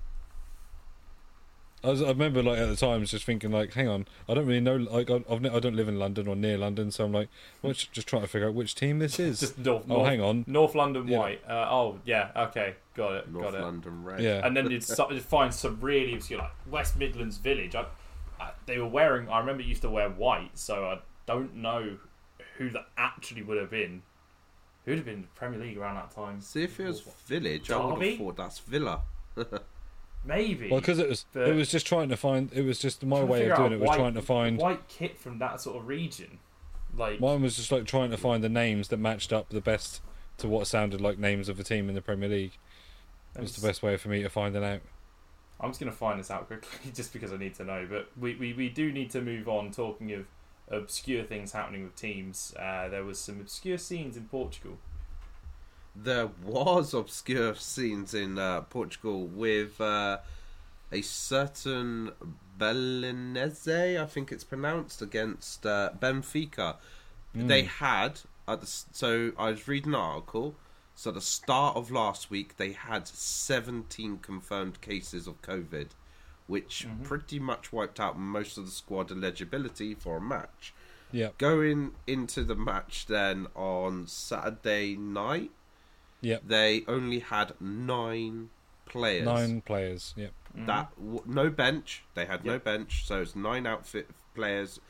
I, was, I remember like at the time just thinking like, hang on, I don't really know. Like I, I've, ne- I don't live in London or near London, so I'm like, which, just trying to figure out which team this is. Just North, oh, North, hang on, North London Yeah. White. Uh, oh yeah, okay, got it, North got it. London Red. yeah, and then you'd, so- you'd find some really obscure, like West Midlands Village. I, I, they were wearing. I remember used to wear white, so I don't know who that actually would have been. Who would have been in the Premier League around that time? See if it was Village, I would have thought that's Villa. Maybe. well, because it was But- it was just trying to find. It was just my way of doing it was white- trying to find. white kit from that sort of region. Like Mine was just like trying to find the names that matched up the best to what sounded like names of a team in the Premier League. It was the best way for me to find it out. I'm just going to find this out quickly just because I need to know. But we, we, we do need to move on. Talking of obscure things happening with teams, uh, there was some obscure scenes in Portugal. There was obscure scenes in uh, Portugal with uh, a certain Belenese, I think it's pronounced, against uh, Benfica. Mm. They had at the, so I was reading an article. So at the start of last week, they had 17 confirmed cases of COVID, which Mhm. pretty much wiped out most of the squad eligibility for a match. Yeah, Going into the match then on Saturday night, yeah, they only had nine players. nine players. Yeah, Mhm. That w- no bench. They had no bench, so it's nine outfit players.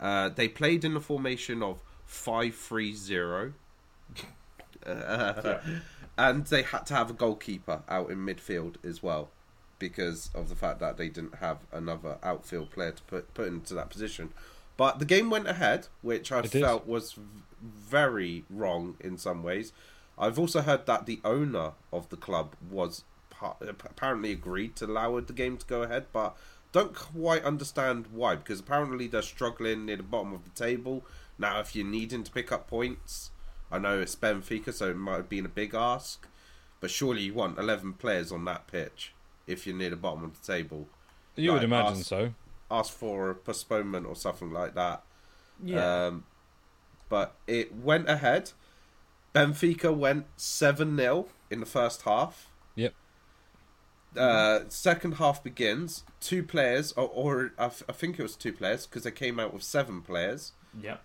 Uh, they played in the formation of five three zero. Uh, Yeah. And they had to have a goalkeeper out in midfield as well, because of the fact that they didn't have another outfield player to put put into that position. But the game went ahead, which I It did. felt was v- very wrong in some ways. I've also heard that the owner of the club was pa- apparently agreed to allow the game to go ahead, but don't quite understand why. Because apparently they're struggling near the bottom of the table now. If you're needing to pick up points, I know it's Benfica, so it might have been a big ask, but surely you want 11 players on that pitch if you're near the bottom of the table. you would imagine us. so. Ask for a postponement or something like that. yeah. Um, but it went ahead. Benfica went 7 0 in the first half. Yep. Uh, second half begins. Two players, or, or I, f- I think it was two players because they came out with seven players, yeah.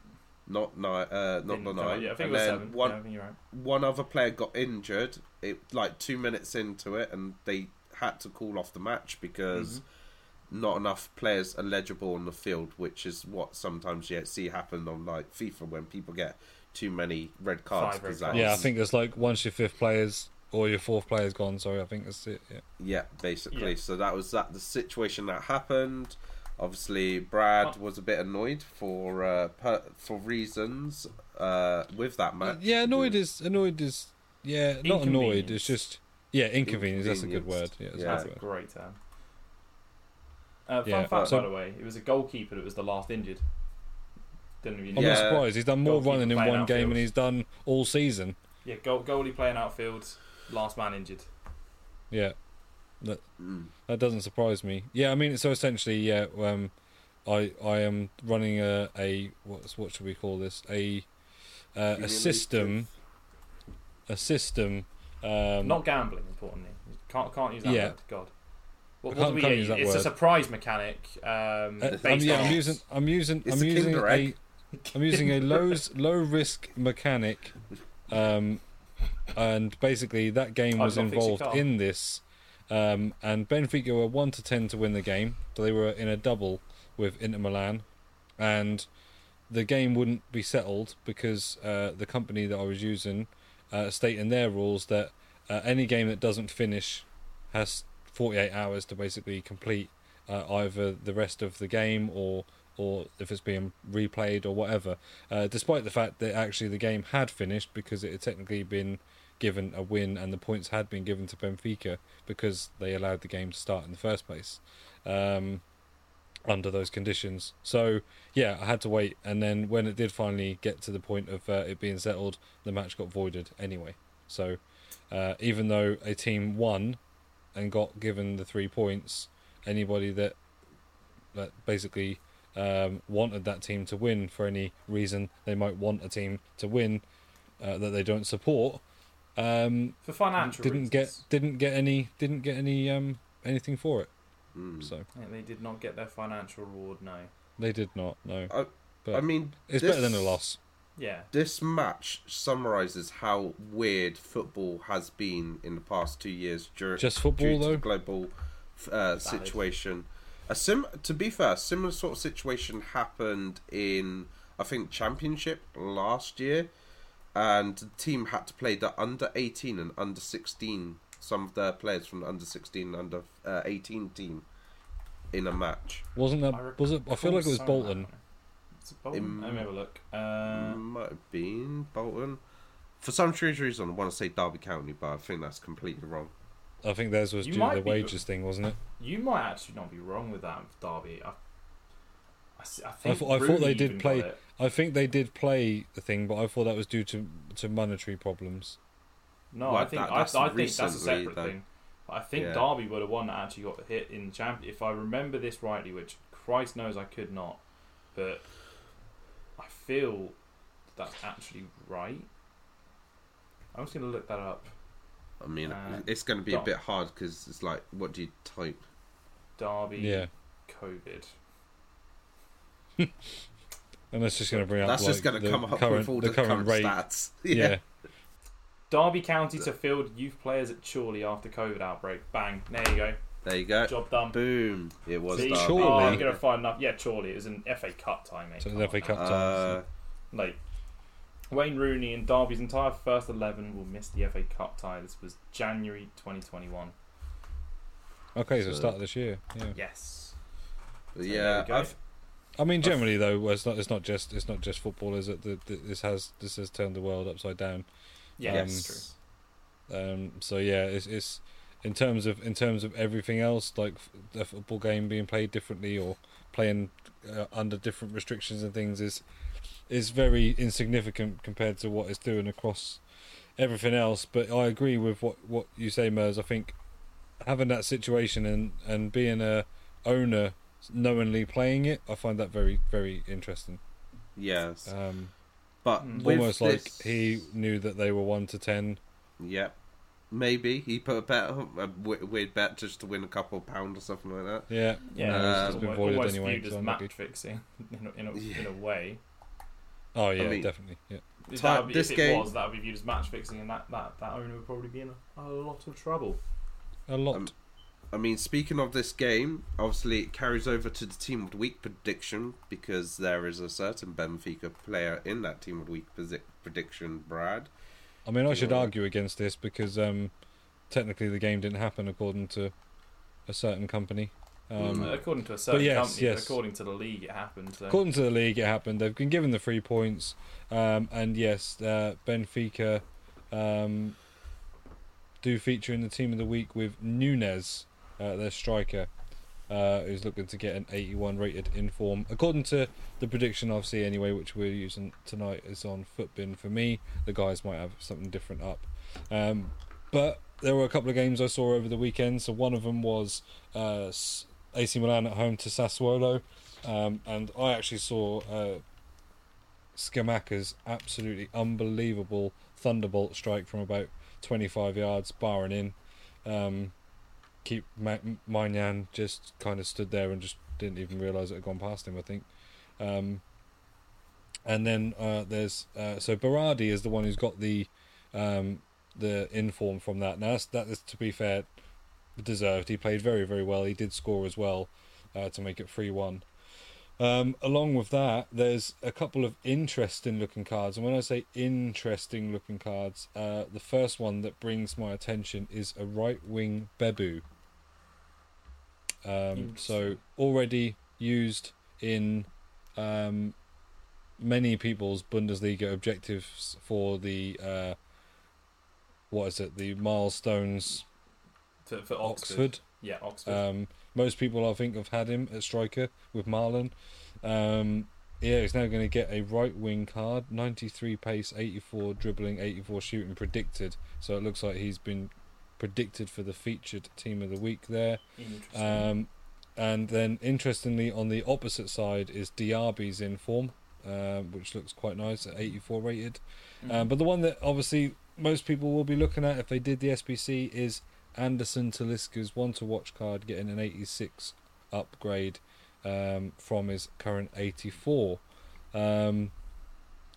not nine. Uh, not the nine. Yeah, I think and it was seven. one Yeah, I think you're right. one other player got injured. It like two minutes into it, and they had to call off the match because Mm-hmm. not enough players are legible on the field, which is what sometimes you see happen on like FIFA when people get too many red cards. Five red 'cause cards. Yeah, I think there's like once your fifth players or your fourth player's gone. Sorry, I think that's it. Yeah. yeah, basically. Yeah. So that was that the situation that happened. Obviously, Brad was a bit annoyed for uh, per, for reasons uh, with that match. Yeah, annoyed is annoyed is yeah, not annoyed. It's just yeah, inconvenience. That's a good word. Yeah, that's Yeah. That's a a great term. Uh, fun Yeah, fact, so- by the way, it was a goalkeeper that was the last injured. Didn't know I'm Yeah. not surprised. He's done more Goalkeeper running in playing one game outfield. than he's done all season. Yeah, goal, goalie playing outfield, last man injured. Yeah, Mm. that doesn't surprise me. Yeah, I mean, so essentially, yeah, um, I I am running a a what's what should we call this a uh, a system a system. Um, Not gambling, importantly. Can't can't use that Yeah. word. God. What, what do we can't use? use that It's a surprise mechanic. Um, Uh, based I'm, yeah, on I'm using. I'm using. It's I'm a using Kinder a. I'm using a low low risk mechanic, um, and basically that game was it's not fix your involved in this. Um, and Benfica were one to ten to win the game. So they were in a double with Inter Milan, and the game wouldn't be settled because uh, the company that I was using uh, state in their rules that uh, any game that doesn't finish has 48 hours to basically complete uh, either the rest of the game or or if it's being replayed or whatever. Uh, despite the fact that actually the game had finished because it had technically been given a win and the points had been given to Benfica because they allowed the game to start in the first place um, under those conditions. So yeah, I had to wait, and then when it did finally get to the point of uh, it being settled, the match got voided anyway. So uh, even though a team won and got given the three points, anybody that that basically um, wanted that team to win for any reason they might want a team to win uh, that they don't support um, For financial didn't get didn't get any didn't get any um, anything for it. Mm. So Yeah, they did not get their financial reward. No. they did not. No, I, but I mean, it's this- better than a loss. Yeah. This match summarizes how weird football has been in the past two years during Just football, due to though? the global uh, situation. A sim, to be fair, a similar sort of situation happened in I think Championship last year, and the team had to play the under eighteen and under sixteen. Some of their players from the under sixteen and under uh, eighteen team in a match. Wasn't that? I was it? I feel like it was recall Bolton. some- Is it Let me have a look. Uh, Might have been Bolton. For some strange reason, I want to say Derby County, but I think that's completely wrong. I think theirs was You due to might the be- wages thing, wasn't it? you might actually not be wrong with that, Derby. I, I, s- I I, think thought I thought they did play. I think they did play the thing, but I thought that was due to to monetary problems. No, Well, I think that- I, that's I think that's a separate though. thing. I think Yeah. Derby were the one that actually got hit in the champ. If I remember this rightly, which Christ knows I could not, but I feel that's actually right. I'm just gonna look that up. I mean, Uh, it's going to be a bit hard because it's like, what do you type? Derby Yeah, COVID. and that's just going to bring up. That's just going the to come up current, with all the, the, current, current, rate. stats. Yeah. Derby County to field youth players at Chorley after COVID outbreak. Bang! There you go. there you go. Job done. Boom! It was See, Derby. Chorley. Oh, I'm gonna find enough. Yeah, Chorley. It was an FA Cup time, mate. So it Come was on FA now. Cup Uh, Like Wayne Rooney and Derby's entire first eleven will miss the FA Cup tie. This was January 2021. Okay, so So- start of this year. Yeah. Yes. but So yeah, there we go. I've, I mean, generally though, it's not. It's not just. It's not just football. Is it? The, the, this has. This has turned the world upside down. Yeah, Um, that's true. Um, so yeah, it's, it's in terms of in terms of everything else, like the football game being played differently or playing uh, under different restrictions and things is is very insignificant compared to what it's doing across everything else. But I agree with what what you say, Mers. I think having that situation and and being a owner knowingly playing it, I find that very very interesting. yes, Um, but Mm. with almost like this- he knew that they were one to ten. Yep. Maybe he put a bet, a w- weird bet just to win a couple of pounds or something like that. Yeah, Yeah, it's it's been almost, voided almost anyway, viewed so as match fixing in a, in a, Yeah. in a way. Oh yeah, mean- definitely. Yeah. If, Ty- that would be, this if game- it was, that would be viewed as match fixing, and that, that, that owner would probably be in a, a lot of trouble. A lot. Um, I mean, speaking of this game, obviously it carries over to the team of the week prediction because there is a certain Benfica player in that team of the week prediction, Brad. I mean, I should argue against this because um, technically the game didn't happen according to a certain company. Um, according to a certain yes, company, yes. according to the league, it happened. So. According to the league, it happened. They've been given the three points, um, and yes, uh, Benfica um, do feature in the team of the week with Nunez, uh, their striker, uh, who's looking to get an 81 rated in form. According to the prediction I've seen anyway, which we're using tonight, is on FUTBIN for me. The guys might have something different up, um, but there were a couple of games I saw over the weekend. So one of them was uh, AC Milan at home to Sassuolo. Um, and I actually saw uh, absolutely unbelievable thunderbolt strike from about 25 yards, barring in. Um, keep Ma- just kind of stood there and just didn't even realise it had gone past him. I think. Um, and then uh, there's uh, so Berardi is the one who's got the um, the inform from that. Now that's, that is to be fair, deserved. He played very very well. He did score as well uh, to make it three one. Um, along with that, there's a couple of interesting looking cards, and when I say interesting looking cards, uh, the first one that brings my attention is a right wing Bebou. Um, so already used in um, many people's Bundesliga objectives for the uh, what is it? The milestones For, for Oxford. Oxford. Yeah, Oxford. Um, most people, I think, have had him at striker with Marlon. Um, yeah, he's now going to get a right wing card, 93 pace, 84 dribbling, 84 shooting predicted. So it looks like he's been predicted for the featured team of the week there. Um, and then, interestingly, on the opposite side is Diaby's in form, uh, which looks quite nice at 84 rated. Mm. Um, but the one that obviously most people will be looking at if they did the SBC is Anderson Talisca's one to watch card getting an 86 upgrade um, from his current 84. Um,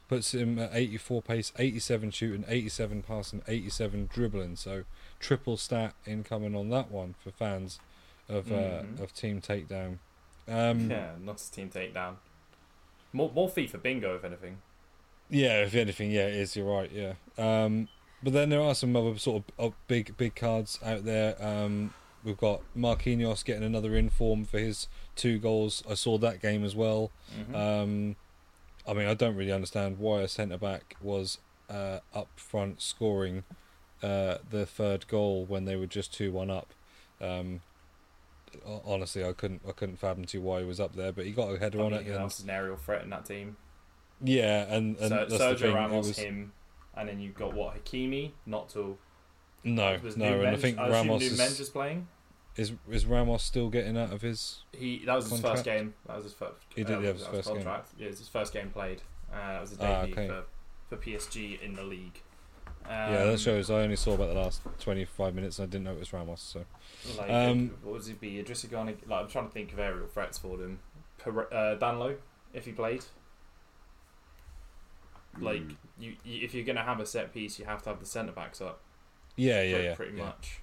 puts him at 84 pace, 87 shooting, 87 passing, 87 dribbling. So triple stat incoming on that one for fans of uh, Mhm. of Team Takedown. Um, yeah, not team takedown. More more FIFA bingo, if anything. Yeah, if anything, yeah, it is. You're right. Yeah. Um, but then there are some other sort of, of big, big cards out there. Um, we've got Marquinhos getting another inform for his two goals. I saw that game as well. Mhm. Um, I mean, I don't really understand why a centre back was uh, up front scoring uh, the third goal when they were just two one up. Um, honestly, I couldn't, I couldn't fathom to why he was up there, but he got a header I on it. who And, else is an aerial threat in that team? yeah, and, and so, that's the Sergio. Ramos, was- him, and then you've got what Hakimi, not to No, no, and I think I Ramos is, is playing. is is Ramos still getting out of his. He that was his first game. That was his first. He did uh, have his first game. contract. Yeah, it was his first game played. Uh, that was a Ah, debut okay. for for PSG in the league. Um, yeah, that shows. I only saw about the last twenty five minutes, and I didn't know it was Ramos. So Like, Um, what would it be? Idrissa Gana. Like, I'm trying to think of aerial threats for them. Per- uh, Danilo, if he played. Like, Mm. you, you, if you're going to have a set piece, you have to have the centre backs up. yeah, yeah, pretty, yeah, pretty yeah. much.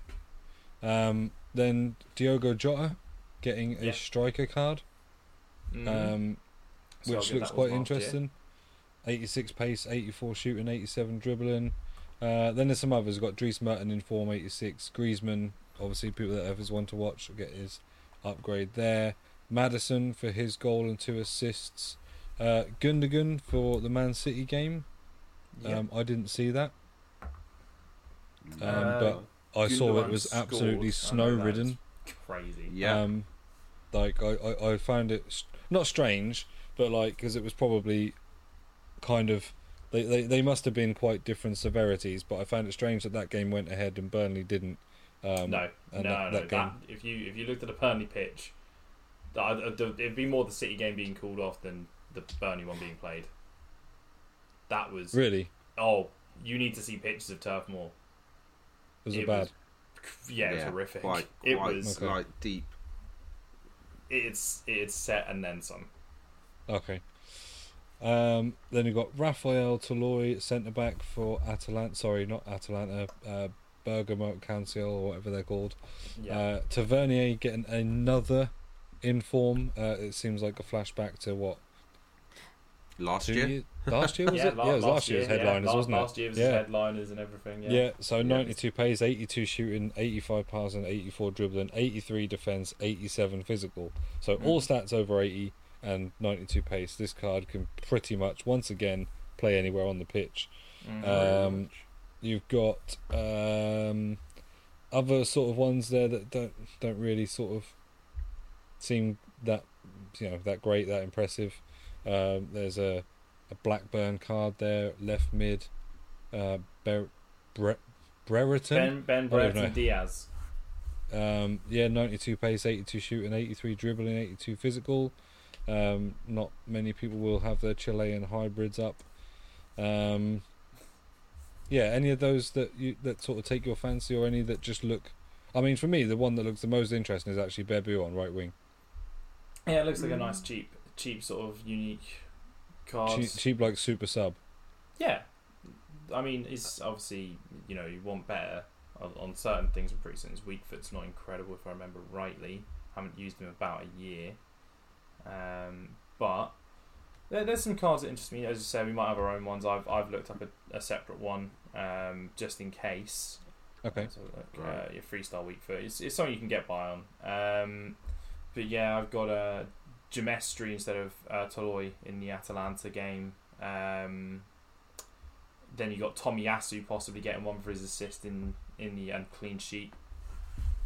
Um, then Diogo Jota getting a Yeah. striker card, Mhm. um, So which looks quite year. interesting. Eighty six pace, eighty four shooting, eighty seven dribbling. Uh, then there's some others. We've got Dries Mertens in form, eighty six. Griezmann, obviously people that have his one to watch will get his upgrade there. Maddison for his goal and two assists. Uh, Gundogan for the Man City game. Yeah. Um, I didn't see that. Um, Uh, but I saw it was absolutely snow ridden. Crazy. Yeah. Um, like I, I, I found it s- not strange, but like because it was probably kind of they, they they must have been quite different severities. But I found it strange that that game went ahead and Burnley didn't. Um, no, and no, that- no. that That, if you if you looked at the Burnley pitch, that, I'd- I'd- it'd be more the City game being called off than the Burnley one being played. That was Really, oh, you need to see pictures of Turf Moor. was It it bad? was- Yeah, it was horrific. Quite, it was Okay. like deep. it's it's set and then some. Okay. Um, then you've got Raphael Toloi, centre back for Atalanta. Sorry, not Atalanta. Uh, Bergamo Calcio or whatever they're called. Yeah, Uh, Tavernier getting another inform. Uh, it seems like a flashback to what Last two year, years? Last year was yeah, it? la- yeah, it was last, year's year, headliners, last, wasn't it? Last year was yeah. headliners and everything. yeah. Yeah, So Yeah. 92 pace, 82 shooting, 85 passing, 84 dribbling, 83 defense, 87 physical. So Mm. all stats over 80 and 92 pace. This card can pretty much once again play anywhere on the pitch. Mhm. Um, You've got um, other sort of ones there that don't don't really sort of seem that you know that great, that impressive. Um, there's a a Blackburn card there, left mid. Uh, Ber- Bre- Brereton. ben Ben I don't know. Brereton Diaz. Um, yeah, 92 pace, 82 shooting, 83 dribbling, 82 physical. Um, not many people will have their Chilean hybrids up. Um, yeah, any of those that you that sort of take your fancy, or any that just look. I mean, for me, the one that looks the most interesting is actually Bebou on right wing. Yeah, it looks like a Mm. nice cheap cheap sort of unique card. Cheap, cheap like super sub. Yeah, I mean, it's obviously you know you want better on, on certain things with Priest. His weak foot's not incredible if I remember rightly. Haven't used him about a year, um, but there, there's some cards that interest me. As you say, we might have our own ones. I've I've looked up a, a separate one um, just in case. Okay. So like, Right. uh, your freestyle week foot. It's, it's something you can get by on. Um, but yeah, I've got a Gemestri instead of uh, Toloi in the Atalanta game. Um, then you got Tomiyasu possibly getting one for his assist in in the and clean sheet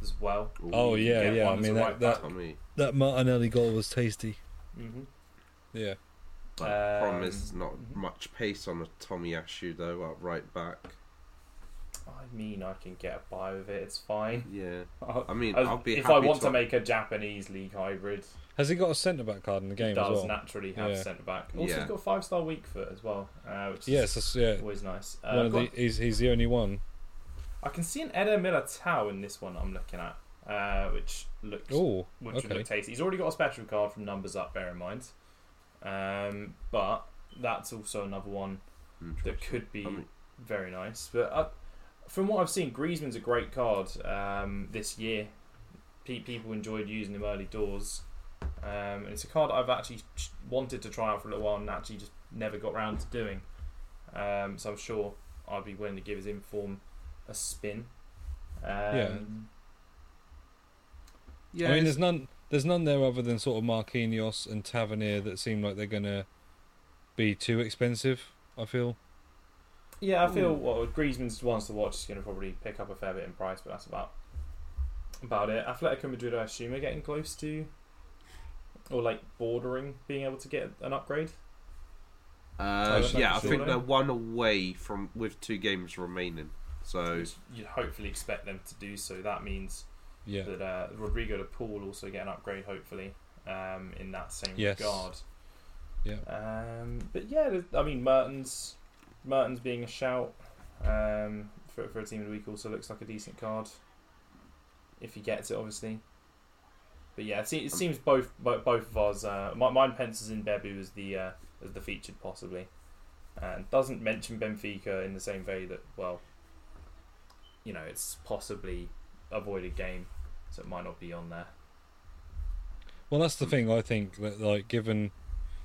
as well. Ooh, Oh yeah, yeah. I mean that right that, Tommy. that Martinelli goal was tasty. Mm-hmm. Yeah. But problem Um, is not mhm. much pace on a Tomiyasu though, up right back. I mean, I can get a buy with it. It's fine. Yeah. I'll- mean, I'll- I'll be if I want to to- make a Japanese league hybrid, Has he got a centre back card in the game does as well? He does naturally have Yeah. centre back. Also, Yeah. he's got five star weak foot as well, uh, which is Yes, that's, yeah. always nice. Uh, One of got- the, he's he's the only one. I can see an Eder Militao in this one I'm looking at, uh, which looks Oh, which would okay. look tasty. He's already got a special card from numbers up. Bear in mind, um, but that's also another one that could be I mean- very nice. But uh, from what I've seen, Griezmann's a great card um, this year. Pe- people enjoyed using him early doors, um, and it's a card I've actually wanted to try out for a little while and actually just never got round to doing. Um, so I'm sure I'd be willing to give his inform a spin. Um, Yeah. Yeah, I mean, there's none. There's none there other than sort of Marquinhos and Tavernier that seem like they're gonna be too expensive. I feel. Yeah, I feel Ooh. well, Griezmann's ones to watch is going to probably pick up a fair bit in price, but that's about about it. Atletico Madrid, I assume, are getting close to, or like bordering being able to get an upgrade. uh, that's yeah, I think sure, they're one away from with two games remaining. So You'd hopefully expect them to do so. That means Yeah. that uh, Rodrigo de Paul also get an upgrade, hopefully, um, in that same Yes. regard. Yeah. Um, but yeah, I mean, Mertens, Mertens being a shout um, for for a team of the week also looks like a decent card. If he gets it, obviously. But yeah, it, se- it seems both both of ours. Uh, mi- mine pencils in Bebou as the uh, as the featured possibly, and doesn't mention Benfica in the same way that well, you know, it's possibly avoided game, so it might not be on there. Well, that's the thing. I think that like given,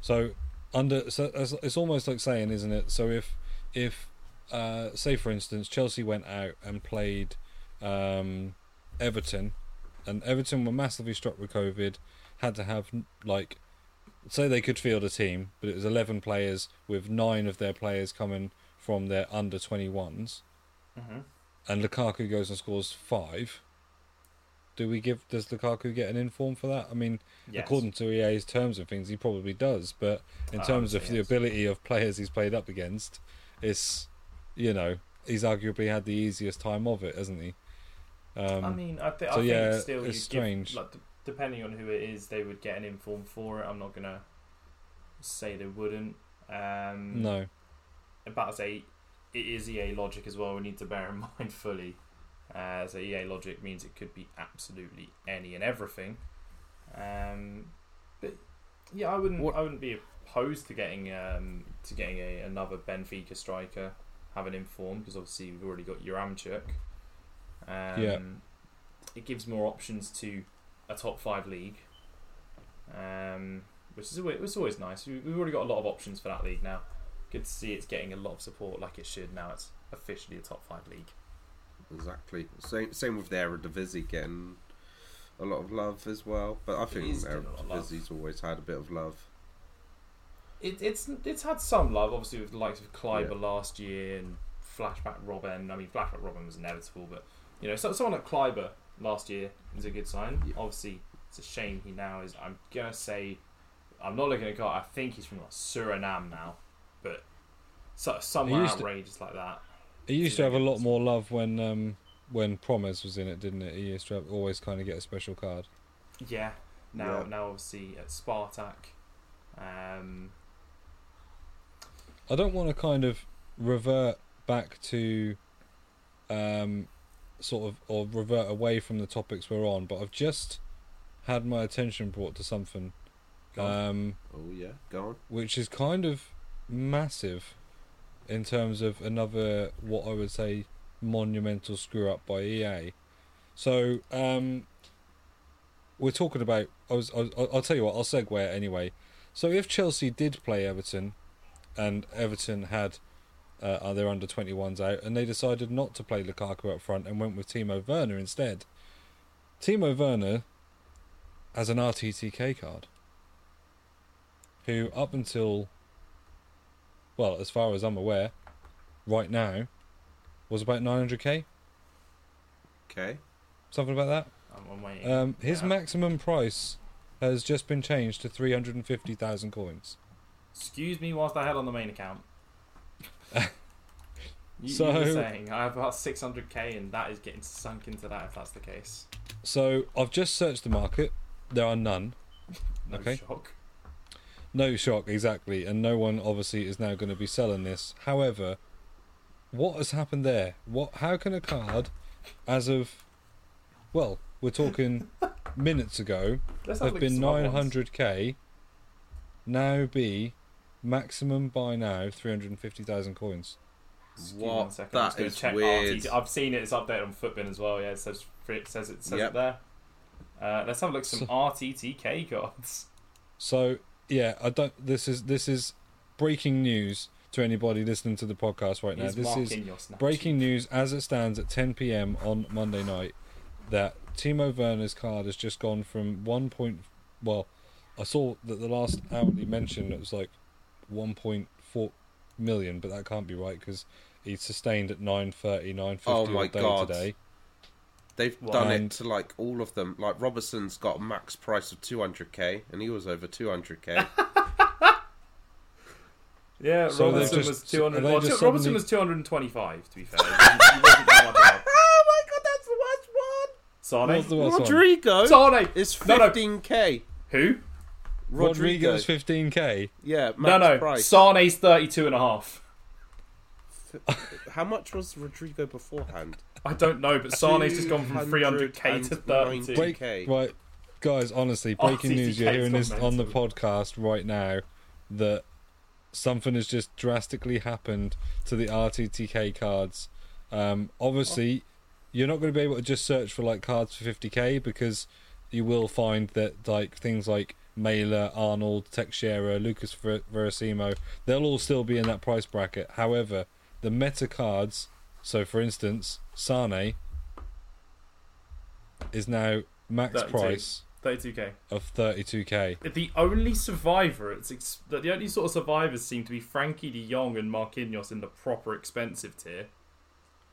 so under so it's almost like saying, isn't it? So if if uh, say for instance Chelsea went out and played um, Everton, and Everton were massively struck with COVID, had to have like say they could field a team, but it was eleven players with nine of their players coming from their under twenty ones, Mm-hmm. and Lukaku goes and scores five. Do we give? Does Lukaku get an inform for that? I mean, Yes. according to EA's terms and things, he probably does. But in terms would of say the ability of players he's played up against, it's you know he's arguably had the easiest time of it, hasn't he? Um, I mean, I, th- so I yeah, think still it's strange. Give, like, d- depending on who it is, they would get an inform for it. I'm not gonna say they wouldn't. Um, no, About to say, it is EA logic as well. We need to bear in mind fully. Uh, so EA logic means it could be absolutely any and everything. Um, but yeah, I wouldn't. What- I wouldn't be opposed to getting um, to getting a, another Benfica striker, having an inform because obviously we've already got Yaremchuk. Um, Yeah. It gives more options to a top five league, um, which is always, it's always nice. We- We've already got a lot of options for that league now. Good to see it's getting a lot of support like it should now. It's officially a top five league. exactly same same with the Eredivisie getting a lot of love as well. But I think is getting a lot of love. Eredivisie's always had a bit of love. It, it's it's had some love, obviously, with the likes of Klaiber Yeah. last year and Flashback Robben. I mean, Flashback Robben was inevitable, but you know, so, someone like Klaiber last year is a good sign. Yeah. Obviously, it's a shame he now is. I'm gonna say, I'm not looking at God. I think he's from like, Suriname now, but so, somewhere used to- outrageous like that. he used to have a lot more love when um, when Promes was in it, didn't it? He used to have, always kind of get a special card. Yeah. Now, Yeah. now obviously at Spartak. Um, I don't want to kind of revert back to um, sort of or revert away from the topics we're on, but I've just had my attention brought to something um, Oh yeah, go on. which is kind of massive. in terms of another what I would say monumental screw up by EA. So um, we're talking about. I was. I'll, I'll tell you what. I'll segue it anyway. So if Chelsea did play Everton, and Everton had uh, their under 21s out, and they decided not to play Lukaku up front and went with Timo Werner instead. Timo Werner has an RTTK card, who up until, well, as far as I'm aware, right now, was about 900k, Okay. something about that. I'm, I'm waiting. Um, his Yeah. maximum price has just been changed to 350,000 coins. Excuse me whilst I had on the main account. you, So- you were saying I have about 600k, and that is getting sunk into that if that's the case. So I've just searched the market. There are none. No Okay. shock. No shock, exactly. And no one obviously is now going to be selling this. However, what has happened there? What? How can a card, as of, well, we're talking minutes ago, have been some other ones. 900k, now be maximum by now 350,000 coins. Excuse me one What? second, I'm just That gonna is check weird. RTT. I've seen it. It's updated on FUTBIN as well. Yeah, it says it says it says Yep. it there. Uh, let's have a look at some So- RTTK cards. So yeah, I don't. This is this is breaking news to anybody listening to the podcast right now. Here's This is breaking news as it stands at 10 p.m. on Monday night that Timo Werner's card has just gone from one point. Well, I saw that the last hourly mention it was like 1.4 million, but that can't be right because he's sustained at 9.30, 9.50 Oh all day God. today. They've Well, done and- it to like all of them. Like Robertson's got a max price of 200k, and he was over 200k. Yeah, So Robertson just- was 200. Well, just Robertson suddenly- was 225. To be fair, he wasn't, he wasn't that much up. oh my god, that's the worst Sane. What's the one. worst one? Rodrigo Sane. is No, no. 15k. Who? Rodrigo. Rodrigo's 15k. Yeah, max No, no. price. Sane's 32 and a half. How much was Rodrigo beforehand? I don't know, but Sane's just gone from 300k to 32. 290. Break, 2K. right, guys. Honestly, breaking news. You're hearing this on the podcast right now that something has just drastically happened to the RTTK cards. Um, obviously, you're not going to be able to just search for like cards for 50k because you will find that like things like Mailer, Arnold, Teixeira, Lucas Ver- Veríssimo, they'll all still be in that price bracket. However, the meta cards, so for instance, Sane is now max 32. price 32k. of 32k. The only survivor, it's ex- the only sort of survivors seem to be Frenkie De Jong and Marquinhos in the proper expensive tier.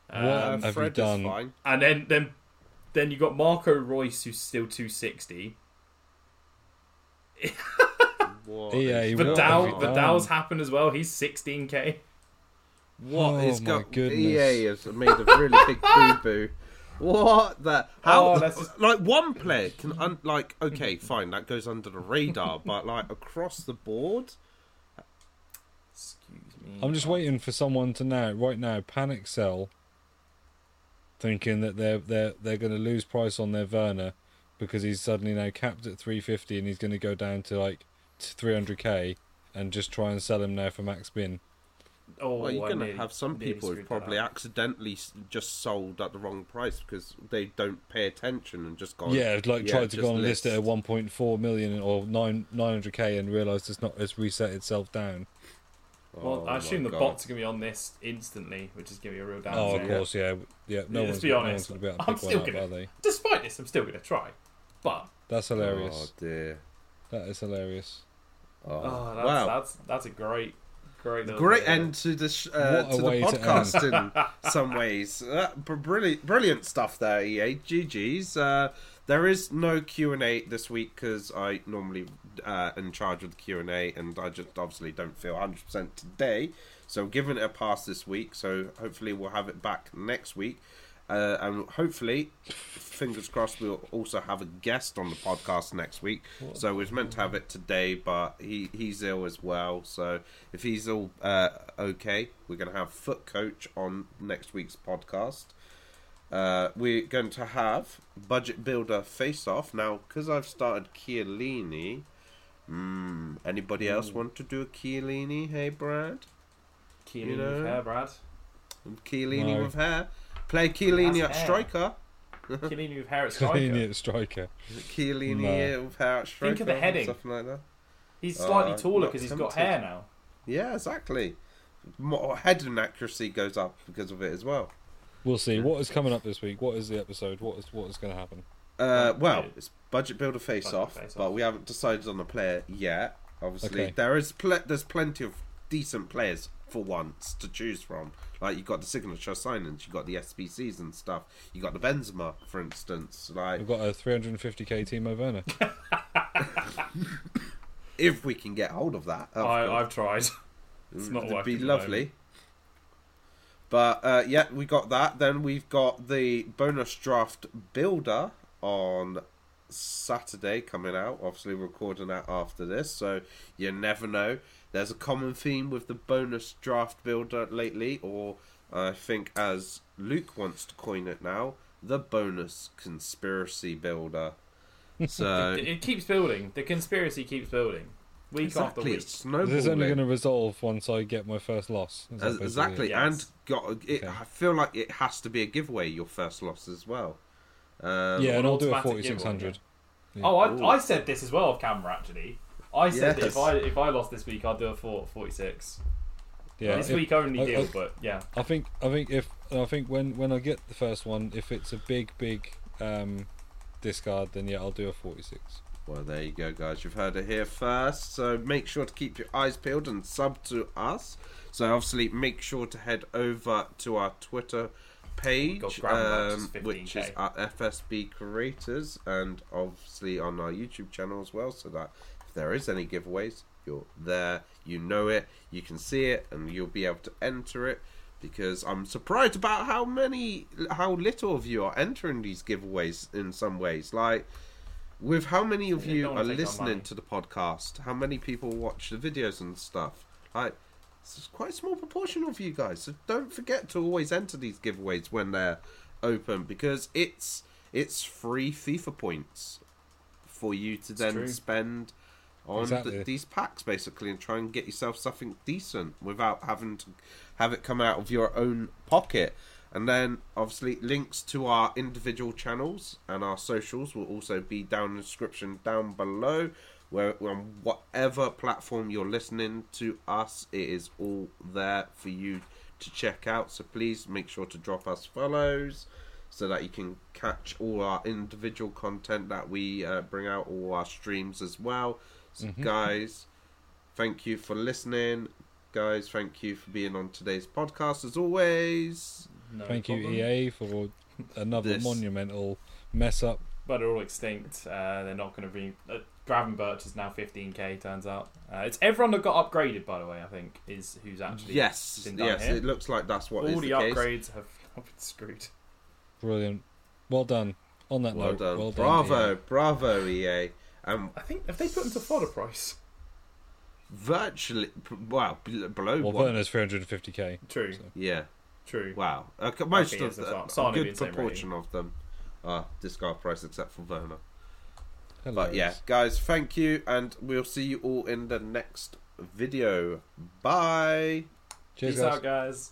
What Um, have you done? is fine. and then then then you got Marco Reus who's still 260. What EA, is what have Vidal you? Vidal's happened as well. He's 16k. What Oh is my go- goodness. EA has made a really big boo boo. What the? How? Oh, just- Like one player can un- like okay, fine, that goes under the radar, but like across the board, Excuse me. I'm just waiting for someone to now, right now, panic sell, thinking that they're they're they're going to lose price on their Werner because he's suddenly now capped at 350 and he's going to go down to like 300k and just try and sell him now for max bin. Oh, well, you're gonna have some people who've probably accidentally just sold at the wrong price because they don't pay attention and just gone. yeah, like yeah, tried to go and list it at 1.4 million or 9 900k and realised it's not it's reset itself down. Oh Well, I oh assume the God. bots are going to be on this instantly, which is going to be a real downside. Oh, of course, yeah, yeah. No Let's one's, be no honest, one's going to be able to I'm pick one still up, gonna- are they? Despite this, I'm still going to try. But That's hilarious. Oh dear. That is hilarious. Oh, oh, that's, wow. that's that's a great, great Great bit. end to the sh- uh, to the way to podcast in some ways. Uh, brilliant, brilliant stuff there, EA. GG's. Uh, there is no Q and A this week because I normally uh, in charge of the Q and A, and I just obviously don't feel hundred percent today. So I'm giving it a pass this week. So hopefully we'll have it back next week. Uh, and hopefully, fingers crossed, we'll also have a guest on the podcast next week. So we was meant to have it today, but he, he's ill as well. So if he's all uh, okay, we're going to have Foot Coach on next week's podcast. Uh, we're going to have Budget Builder Face Off. Now, because I've started Chiellini, mm, anybody else want to do a Chiellini? Hey, Brad? Chiellini You know? with hair, Brad. Chiellini No. with hair. Play Chiellini at hair. striker. Chiellini with hair at striker. Chiellini at striker. Chiellini No. with hair at striker. Think of the heading. Something like that. He's slightly Uh, taller because he's got hair now. Yeah, exactly. More heading accuracy goes up because of it as well. We'll see. What is coming up this week? What is the episode? What is what is going to happen? Uh, well, it's budget builder face Budget off, face but off. we haven't decided on the player yet. Obviously, Okay. there is pl- there's plenty of decent players for once to choose from. Like you got the signature signings, you got the SBCs and stuff. You got the Benzema, for instance. Like We've got a 350k Timo Werner. if we can get hold of that, of I, I've tried. It's not It'd be lovely. But uh, yeah, we got that. Then we've got the bonus draft builder on Saturday coming out. Obviously, recording that after this, so you never know. There's a common theme with the bonus draft builder lately, or I think as Luke wants to coin it now, the bonus conspiracy builder. So It, it keeps building. The conspiracy keeps building. Week after exactly, week. it's snowballing. This is only going to resolve once I get my first loss. As- exactly. Yes. and got it. Okay. I feel like it has to be a giveaway. Your first loss as well. Um, Yeah, and I'll do a automatic 4600. Oh, I, I said this as well off camera actually. I said that Yes. if I if I lost this week, I'd do a four, 46. Yeah, this if- week only I- deal, I- but yeah. I think I think if I think when when I get the first one, if it's a big big um, discard, then yeah, I'll do a 46. Well, there you go, guys. You've heard it here first. So make sure to keep your eyes peeled and sub to us. So obviously, make sure to head over to our Twitter page, Got Grandma, um, which is which is 15K. at FSB Creators, and obviously on our YouTube channel as well. So that if there is any giveaways, you're there, you know it, you can see it, and you'll be able to enter it. Because I'm surprised about how many, how little of you are entering these giveaways in some ways. Like, with how many of you are wanna take our listening to the podcast, how many people watch the videos and stuff? Like, it's quite a small proportion of you guys. So don't forget to always enter these giveaways when they're open because it's it's free FIFA points for you to then true. spend on Exactly. th these packs basically and try and get yourself something decent without having to have it come out of your own pocket. And then obviously links to our individual channels and our socials will also be down in the description down below. Where on whatever platform you're listening to us, it is all there for you to check out. So please make sure to drop us follows so that you can catch all our individual content that we uh, bring out, all our streams as well. So Mhm. guys, thank you for listening. Guys, thank you for being on today's podcast as always. No Thank problem. you, EA, for another This- monumental mess up. But they're all extinct. Uh, they're not going to be. Uh, Gravenberch is now 15k. Turns out uh, it's everyone that got upgraded. By the way, I think is who's actually yes, been done yes, here. it looks like that's what all the, the case. upgrades have been screwed. Brilliant. Well done. On that Well note, done, well done. bravo, EA. bravo, EA. Um, I think have they put them to fodder price? virtually, well, bel- below Well, one. Werner's 350k. True, So- Yeah, true. wow. Uh, most Okay, of yes, the, a good the same proportion of them are discard price except for Werner. But yeah, guys, thank you, and we'll see you all in the next video. Bye. Cheers, Peace guys. out, guys.